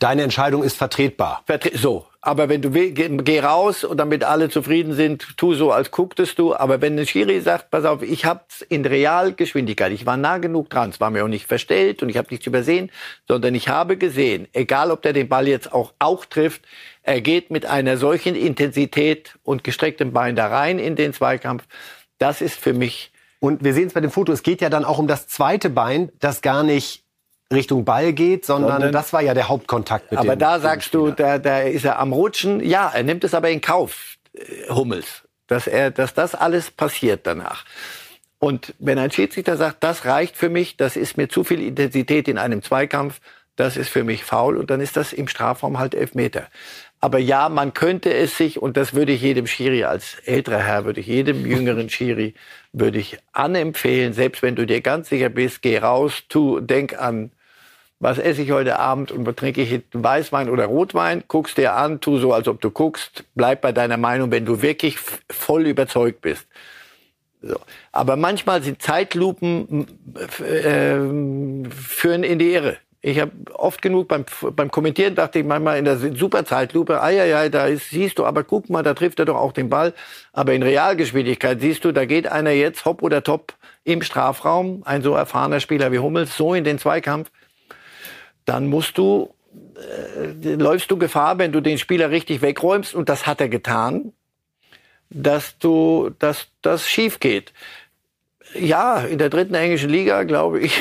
Speaker 3: deine Entscheidung ist vertretbar.
Speaker 1: Vertre so. Aber wenn du willst, geh, geh, raus und damit alle zufrieden sind, tu so, als gucktest du. Aber wenn ein Schiri sagt, pass auf, ich hab's in Realgeschwindigkeit, ich war nah genug dran, es war mir auch nicht verstellt und ich habe nichts übersehen, sondern ich habe gesehen, egal ob der den Ball jetzt auch, auch trifft, er geht mit einer solchen Intensität und gestrecktem Bein da rein in den Zweikampf. Das ist für mich.
Speaker 3: Und wir sehen es bei dem Foto, es geht ja dann auch um das zweite Bein, das gar nicht Richtung Ball geht, sondern, sondern das war ja der Hauptkontakt
Speaker 1: mit Aber dem, da sagst du, da, da ist er am Rutschen. Ja, er nimmt es aber in Kauf, äh, Hummels, dass er, dass das alles passiert danach. Und wenn ein Schiedsrichter sagt, das reicht für mich, das ist mir zu viel Intensität in einem Zweikampf, das ist für mich faul und dann ist das im Strafraum halt Elfmeter. Aber ja, man könnte es sich, und das würde ich jedem Schiri als älterer Herr, würde ich jedem (laughs) jüngeren Schiri, würde ich anempfehlen, selbst wenn du dir ganz sicher bist, geh raus, tu, denk an was esse ich heute Abend und trinke ich Weißwein oder Rotwein, guckst dir an, tu so, als ob du guckst, bleib bei deiner Meinung, wenn du wirklich voll überzeugt bist. So. Aber manchmal sind Zeitlupen äh, führen in die Irre. Ich habe oft genug beim, beim Kommentieren dachte ich manchmal in der Superzeitlupe, ah ja, ja, da ist, siehst du, aber guck mal, da trifft er doch auch den Ball. Aber in Realgeschwindigkeit siehst du, da geht einer jetzt hopp oder top im Strafraum, ein so erfahrener Spieler wie Hummels, so in den Zweikampf dann musst du, äh, läufst du Gefahr, wenn du den Spieler richtig wegräumst, und das hat er getan, dass du, dass das schief geht. Ja, in der dritten englischen Liga, glaube ich,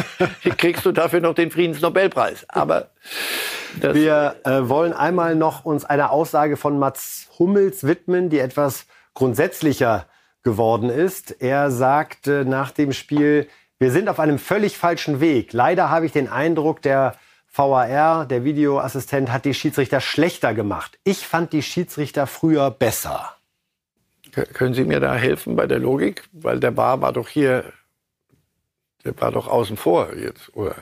Speaker 1: (laughs) kriegst du dafür noch den Friedensnobelpreis. Aber
Speaker 3: wir äh, wollen einmal noch uns einer Aussage von Mats Hummels widmen, die etwas grundsätzlicher geworden ist. Er sagte nach dem Spiel, wir sind auf einem völlig falschen Weg. Leider habe ich den Eindruck, der VAR, der Videoassistent, hat die Schiedsrichter schlechter gemacht. Ich fand die Schiedsrichter früher besser.
Speaker 1: Können Sie mir da helfen bei der Logik? Weil der Bar war doch hier, der war doch außen vor jetzt, oder?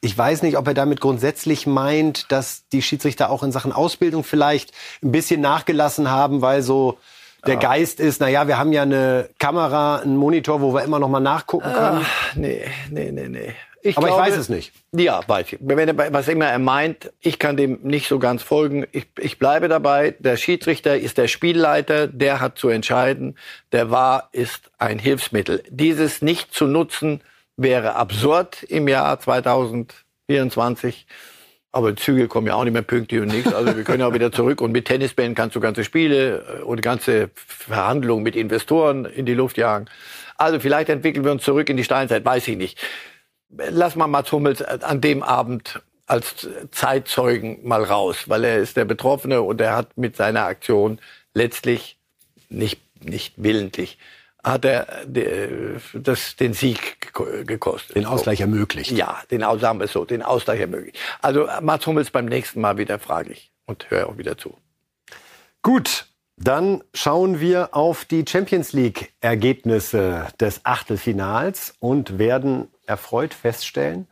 Speaker 3: Ich weiß nicht, ob er damit grundsätzlich meint, dass die Schiedsrichter auch in Sachen Ausbildung vielleicht ein bisschen nachgelassen haben, weil so der ja. Geist ist, naja, wir haben ja eine Kamera, einen Monitor, wo wir immer noch mal nachgucken können.
Speaker 1: Ach, nee, nee, nee, nee.
Speaker 3: Ich Aber glaube, ich weiß es nicht.
Speaker 1: Ja, weiß ich. Wenn was immer er meint, ich kann dem nicht so ganz folgen. Ich, ich bleibe dabei. Der Schiedsrichter ist der Spielleiter, der hat zu entscheiden. Der war ist ein Hilfsmittel. Dieses nicht zu nutzen wäre absurd im Jahr 2024. Aber Züge kommen ja auch nicht mehr pünktlich und nichts. Also wir können ja auch wieder zurück. Und mit Tennisbällen kannst du ganze Spiele äh, und ganze Verhandlungen mit Investoren in die Luft jagen. Also vielleicht entwickeln wir uns zurück in die Steinzeit, weiß ich nicht. Lass mal Mats Hummels an dem Abend als Zeitzeugen mal raus, weil er ist der Betroffene und er hat mit seiner Aktion letztlich nicht, nicht willentlich hat er das, den Sieg gekostet.
Speaker 3: Den Ausgleich ermöglicht.
Speaker 1: Ja, den, sagen wir so, den Ausgleich ermöglicht. Also Mats Hummels beim nächsten Mal wieder frage ich und höre auch wieder zu.
Speaker 3: Gut, dann schauen wir auf die Champions League Ergebnisse des Achtelfinals und werden erfreut feststellen,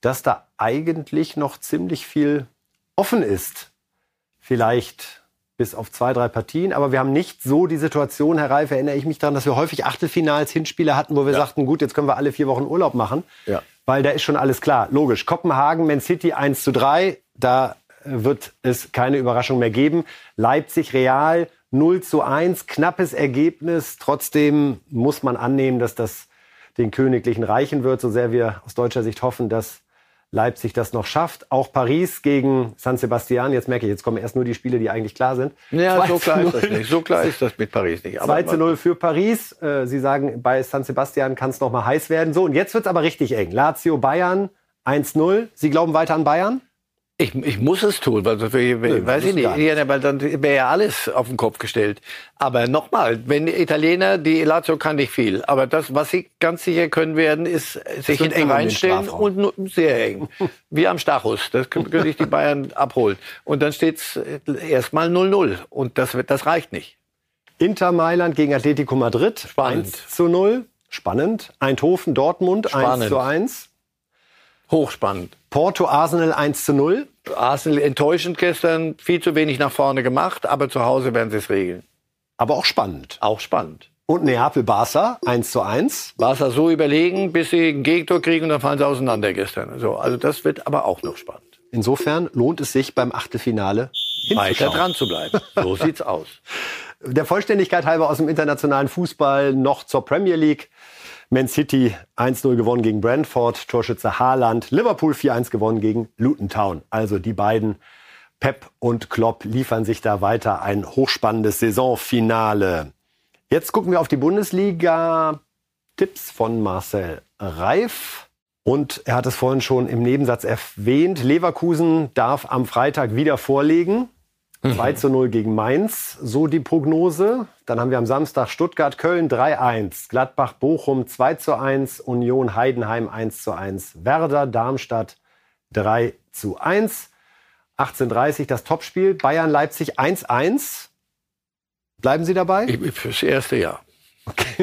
Speaker 3: dass da eigentlich noch ziemlich viel offen ist. Vielleicht bis auf zwei, drei Partien. Aber wir haben nicht so die Situation, Herr Reif, erinnere ich mich daran, dass wir häufig Achtelfinals, Hinspiele hatten, wo wir ja. sagten, gut, jetzt können wir alle vier Wochen Urlaub machen. Ja. Weil da ist schon alles klar. Logisch. Kopenhagen, Man City 1 zu 3. Da wird es keine Überraschung mehr geben. Leipzig, Real 0 zu 1. Knappes Ergebnis. Trotzdem muss man annehmen, dass das den Königlichen reichen wird, so sehr wir aus deutscher Sicht hoffen, dass Leipzig das noch schafft. Auch Paris gegen San Sebastian. Jetzt merke ich, jetzt kommen erst nur die Spiele, die eigentlich klar sind.
Speaker 1: Ja,
Speaker 3: 2
Speaker 1: so klar ist
Speaker 3: 0.
Speaker 1: das nicht. So klar ist das mit Paris nicht.
Speaker 3: 2 zu 0 für Paris. Äh, Sie sagen, bei San Sebastian kann es noch mal heiß werden. So, und jetzt wird's aber richtig eng. Lazio Bayern 1-0. Sie glauben weiter an Bayern?
Speaker 1: Ich, ich muss es tun, weil sonst wäre-
Speaker 3: Nö,
Speaker 1: weiß ich nicht. Ja, weil dann wäre ja alles auf den Kopf gestellt. Aber nochmal, wenn Italiener, die Lazio kann nicht viel. Aber das, was sie ganz sicher können werden, ist sich
Speaker 3: wird
Speaker 1: hinten
Speaker 3: eng
Speaker 1: reinstellen und nur sehr eng. (laughs) Wie am Stachus. Das können sich die Bayern abholen. Und dann steht's erstmal 0-0. Und das, das reicht nicht.
Speaker 3: Inter Mailand gegen Atletico Madrid.
Speaker 1: Spannend.
Speaker 3: 1 zu 0. Spannend. Eindhoven Dortmund 1
Speaker 1: Spannend.
Speaker 3: zu 1.
Speaker 1: Hochspannend.
Speaker 3: Porto Arsenal 1 zu 0.
Speaker 1: Arsenal enttäuschend gestern, viel zu wenig nach vorne gemacht, aber zu Hause werden sie es regeln.
Speaker 3: Aber auch spannend.
Speaker 1: Auch spannend.
Speaker 3: Und Neapel Barca 1 zu 1.
Speaker 1: Barca so überlegen, bis sie ein Gegentor kriegen und dann fallen sie auseinander gestern. So, also das wird aber auch noch spannend.
Speaker 3: Insofern lohnt es sich beim Achtelfinale
Speaker 1: Weiter dran zu bleiben. So sieht's aus. (laughs)
Speaker 3: Der Vollständigkeit halber aus dem internationalen Fußball noch zur Premier League. Man City 1-0 gewonnen gegen Brentford, Torschütze Haaland. Liverpool 4-1 gewonnen gegen Luton Town. Also die beiden, Pep und Klopp, liefern sich da weiter ein hochspannendes Saisonfinale. Jetzt gucken wir auf die Bundesliga. Tipps von Marcel Reif. Und er hat es vorhin schon im Nebensatz erwähnt. Leverkusen darf am Freitag wieder vorlegen. 2 zu 0 gegen Mainz, so die Prognose. Dann haben wir am Samstag Stuttgart-Köln 3-1, Gladbach-Bochum 2 zu 1, Union Heidenheim 1 zu 1, Werder Darmstadt 3 zu 1. 18.30 das Topspiel, Bayern-Leipzig 1-1. Bleiben Sie dabei?
Speaker 1: Ich, fürs erste Jahr. (laughs)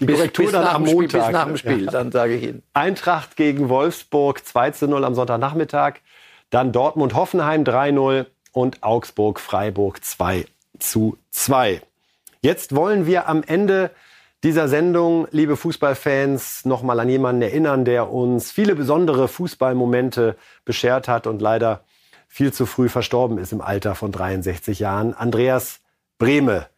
Speaker 3: Die Korrektur dann
Speaker 1: nach
Speaker 3: am
Speaker 1: Spiel,
Speaker 3: Montag.
Speaker 1: Bis nach dem Spiel, dann sage ich Ihnen.
Speaker 3: Eintracht gegen Wolfsburg 2 zu 0 am Sonntagnachmittag. Dann Dortmund-Hoffenheim 3-0 und Augsburg-Freiburg 2 zu 2. Jetzt wollen wir am Ende dieser Sendung, liebe Fußballfans, nochmal an jemanden erinnern, der uns viele besondere Fußballmomente beschert hat und leider viel zu früh verstorben ist im Alter von 63 Jahren. Andreas Brehme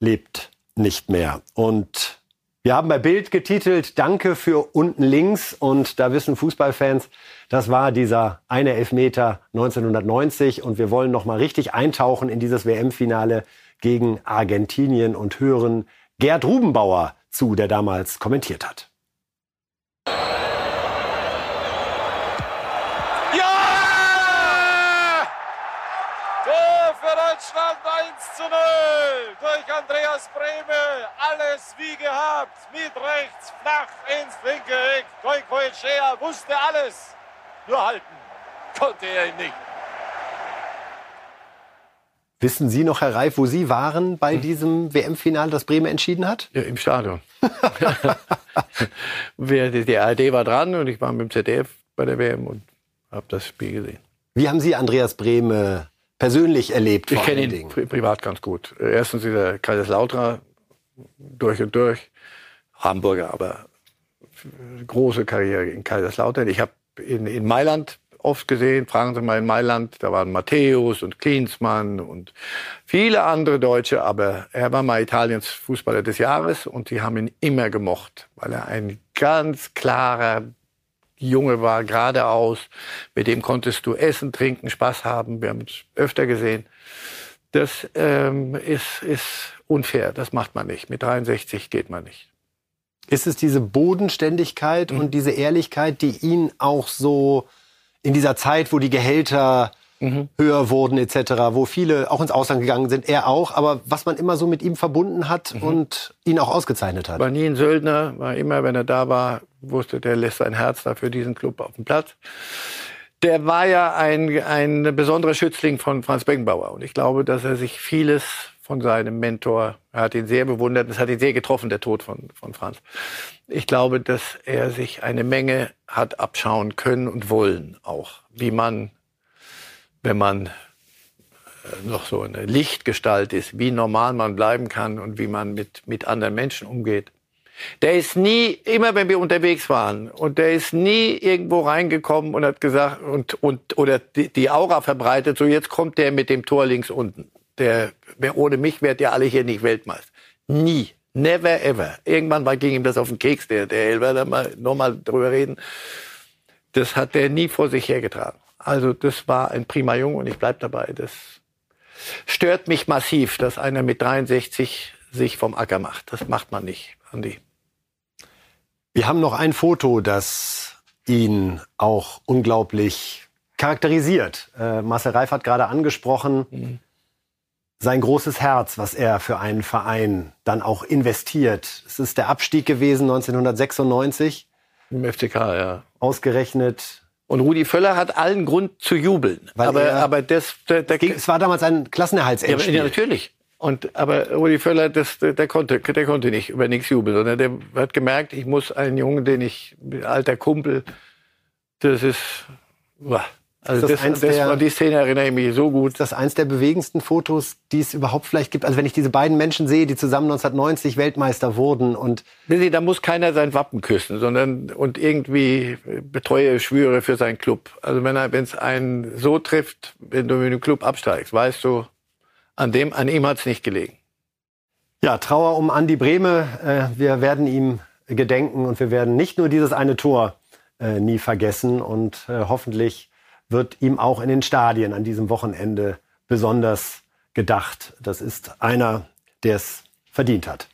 Speaker 3: lebt nicht mehr. Und wir haben bei Bild getitelt Danke für unten links und da wissen Fußballfans, das war dieser eine Elfmeter 1990 und wir wollen noch mal richtig eintauchen in dieses WM-Finale gegen Argentinien und hören Gerd Rubenbauer zu, der damals kommentiert hat.
Speaker 7: Ja! Tor für Deutschland 1 zu 0 durch Andreas Brehme. Alles wie gehabt. Mit rechts, flach ins linke Eck. Goicoechea wusste alles. Nur halten konnte er ihn nicht.
Speaker 3: Wissen Sie noch, Herr Reif, wo Sie waren bei diesem WM-Finale, das Bremen entschieden hat?
Speaker 1: Ja, im Stadion. (laughs) Die ARD war dran und ich war mit dem ZDF bei der WM und habe das Spiel gesehen.
Speaker 3: Wie haben Sie Andreas Brehme persönlich erlebt?
Speaker 1: Ich kenne ihn
Speaker 3: Dingen?
Speaker 1: pri privat ganz gut. Erstens ist er Kaiserslautrer durch und durch, Hamburger, aber große Karriere in Kaiserslautern. Ich habe in, in Mailand oft gesehen, fragen Sie mal in Mailand, da waren Matthäus und Klinsmann und viele andere Deutsche, aber er war mal Italiens Fußballer des Jahres und die haben ihn immer gemocht, weil er ein ganz klarer Junge war, geradeaus, mit dem konntest du essen, trinken, Spaß haben. Wir haben es öfter gesehen. Das ähm, ist, ist unfair, das macht man nicht. Mit 63 geht man nicht.
Speaker 3: Ist es diese Bodenständigkeit
Speaker 1: Mhm.
Speaker 3: und diese Ehrlichkeit, die ihn auch so in dieser Zeit, wo die Gehälter
Speaker 1: Mhm.
Speaker 3: höher wurden etc., wo viele auch ins Ausland gegangen sind, er auch, aber was man immer so mit ihm verbunden hat
Speaker 1: Mhm.
Speaker 3: und ihn auch ausgezeichnet hat?
Speaker 1: War nie ein Söldner, war immer, wenn er da war, wusste, der lässt sein Herz da für diesen Club auf dem Platz. Der war ja ein, ein besonderer Schützling von Franz Beckenbauer. Und ich glaube, dass er sich vieles von seinem Mentor, er hat ihn sehr bewundert, es hat ihn sehr getroffen, der Tod von, von Franz. Ich glaube, dass er sich eine Menge hat abschauen können und wollen auch, wie man, wenn man äh, noch so eine Lichtgestalt ist, wie normal man bleiben kann und wie man mit, mit anderen Menschen umgeht. Der ist nie, immer wenn wir unterwegs waren, und der ist nie irgendwo reingekommen und hat gesagt, und, und, oder die, die Aura verbreitet, so jetzt kommt der mit dem Tor links unten. Der, wer ohne mich wärt ihr alle hier nicht Weltmeister. Nie. Never ever. Irgendwann war, ging ihm das auf den Keks, der, der Elber, da mal, noch mal drüber reden. das hat er nie vor sich hergetragen. Also das war ein prima Jung und ich bleib dabei. Das stört mich massiv, dass einer mit 63 sich vom Acker macht. Das macht man nicht, Andi.
Speaker 3: Wir haben noch ein Foto, das ihn auch unglaublich charakterisiert. Äh, Marcel Reif hat gerade angesprochen, mhm. sein großes Herz, was er für einen Verein dann auch investiert. Es ist der Abstieg gewesen 1996.
Speaker 1: Im FCK, ja.
Speaker 3: Ausgerechnet.
Speaker 1: Und Rudi Völler hat allen Grund zu jubeln.
Speaker 3: Weil
Speaker 1: aber,
Speaker 3: er,
Speaker 1: aber das, der, der,
Speaker 3: es war damals ein Klassenerhaltsendspiel.
Speaker 1: Ja, natürlich. Und, aber Rudi Völler, das, der, konnte, der konnte nicht über nichts jubeln, sondern der hat gemerkt, ich muss einen Jungen, den ich, alter Kumpel, das ist, also das, das, das war die Szene erinnere ich mich so gut.
Speaker 3: Ist das eins der bewegendsten Fotos, die es überhaupt vielleicht gibt? Also wenn ich diese beiden Menschen sehe, die zusammen 1990 Weltmeister wurden und
Speaker 1: nee, da muss keiner sein Wappen küssen, sondern und irgendwie betreue Schwüre für seinen Club. Also wenn er wenn es einen so trifft, wenn du mit dem Club absteigst, weißt du, an dem an ihm hat es nicht gelegen.
Speaker 3: Ja, Trauer um Andi Brehme. Äh, wir werden ihm gedenken und wir werden nicht nur dieses eine Tor äh, nie vergessen und äh, hoffentlich wird ihm auch in den Stadien an diesem Wochenende besonders gedacht. Das ist einer, der es verdient hat.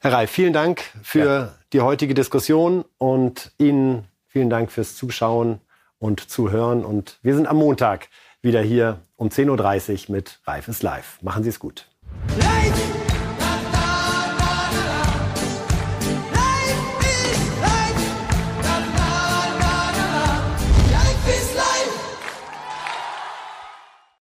Speaker 3: Herr Reif, vielen Dank für ja. die heutige Diskussion und Ihnen vielen Dank fürs Zuschauen und Zuhören. Und wir sind am Montag wieder hier um 10.30 Uhr mit Reif ist live. Machen Sie es gut. Live!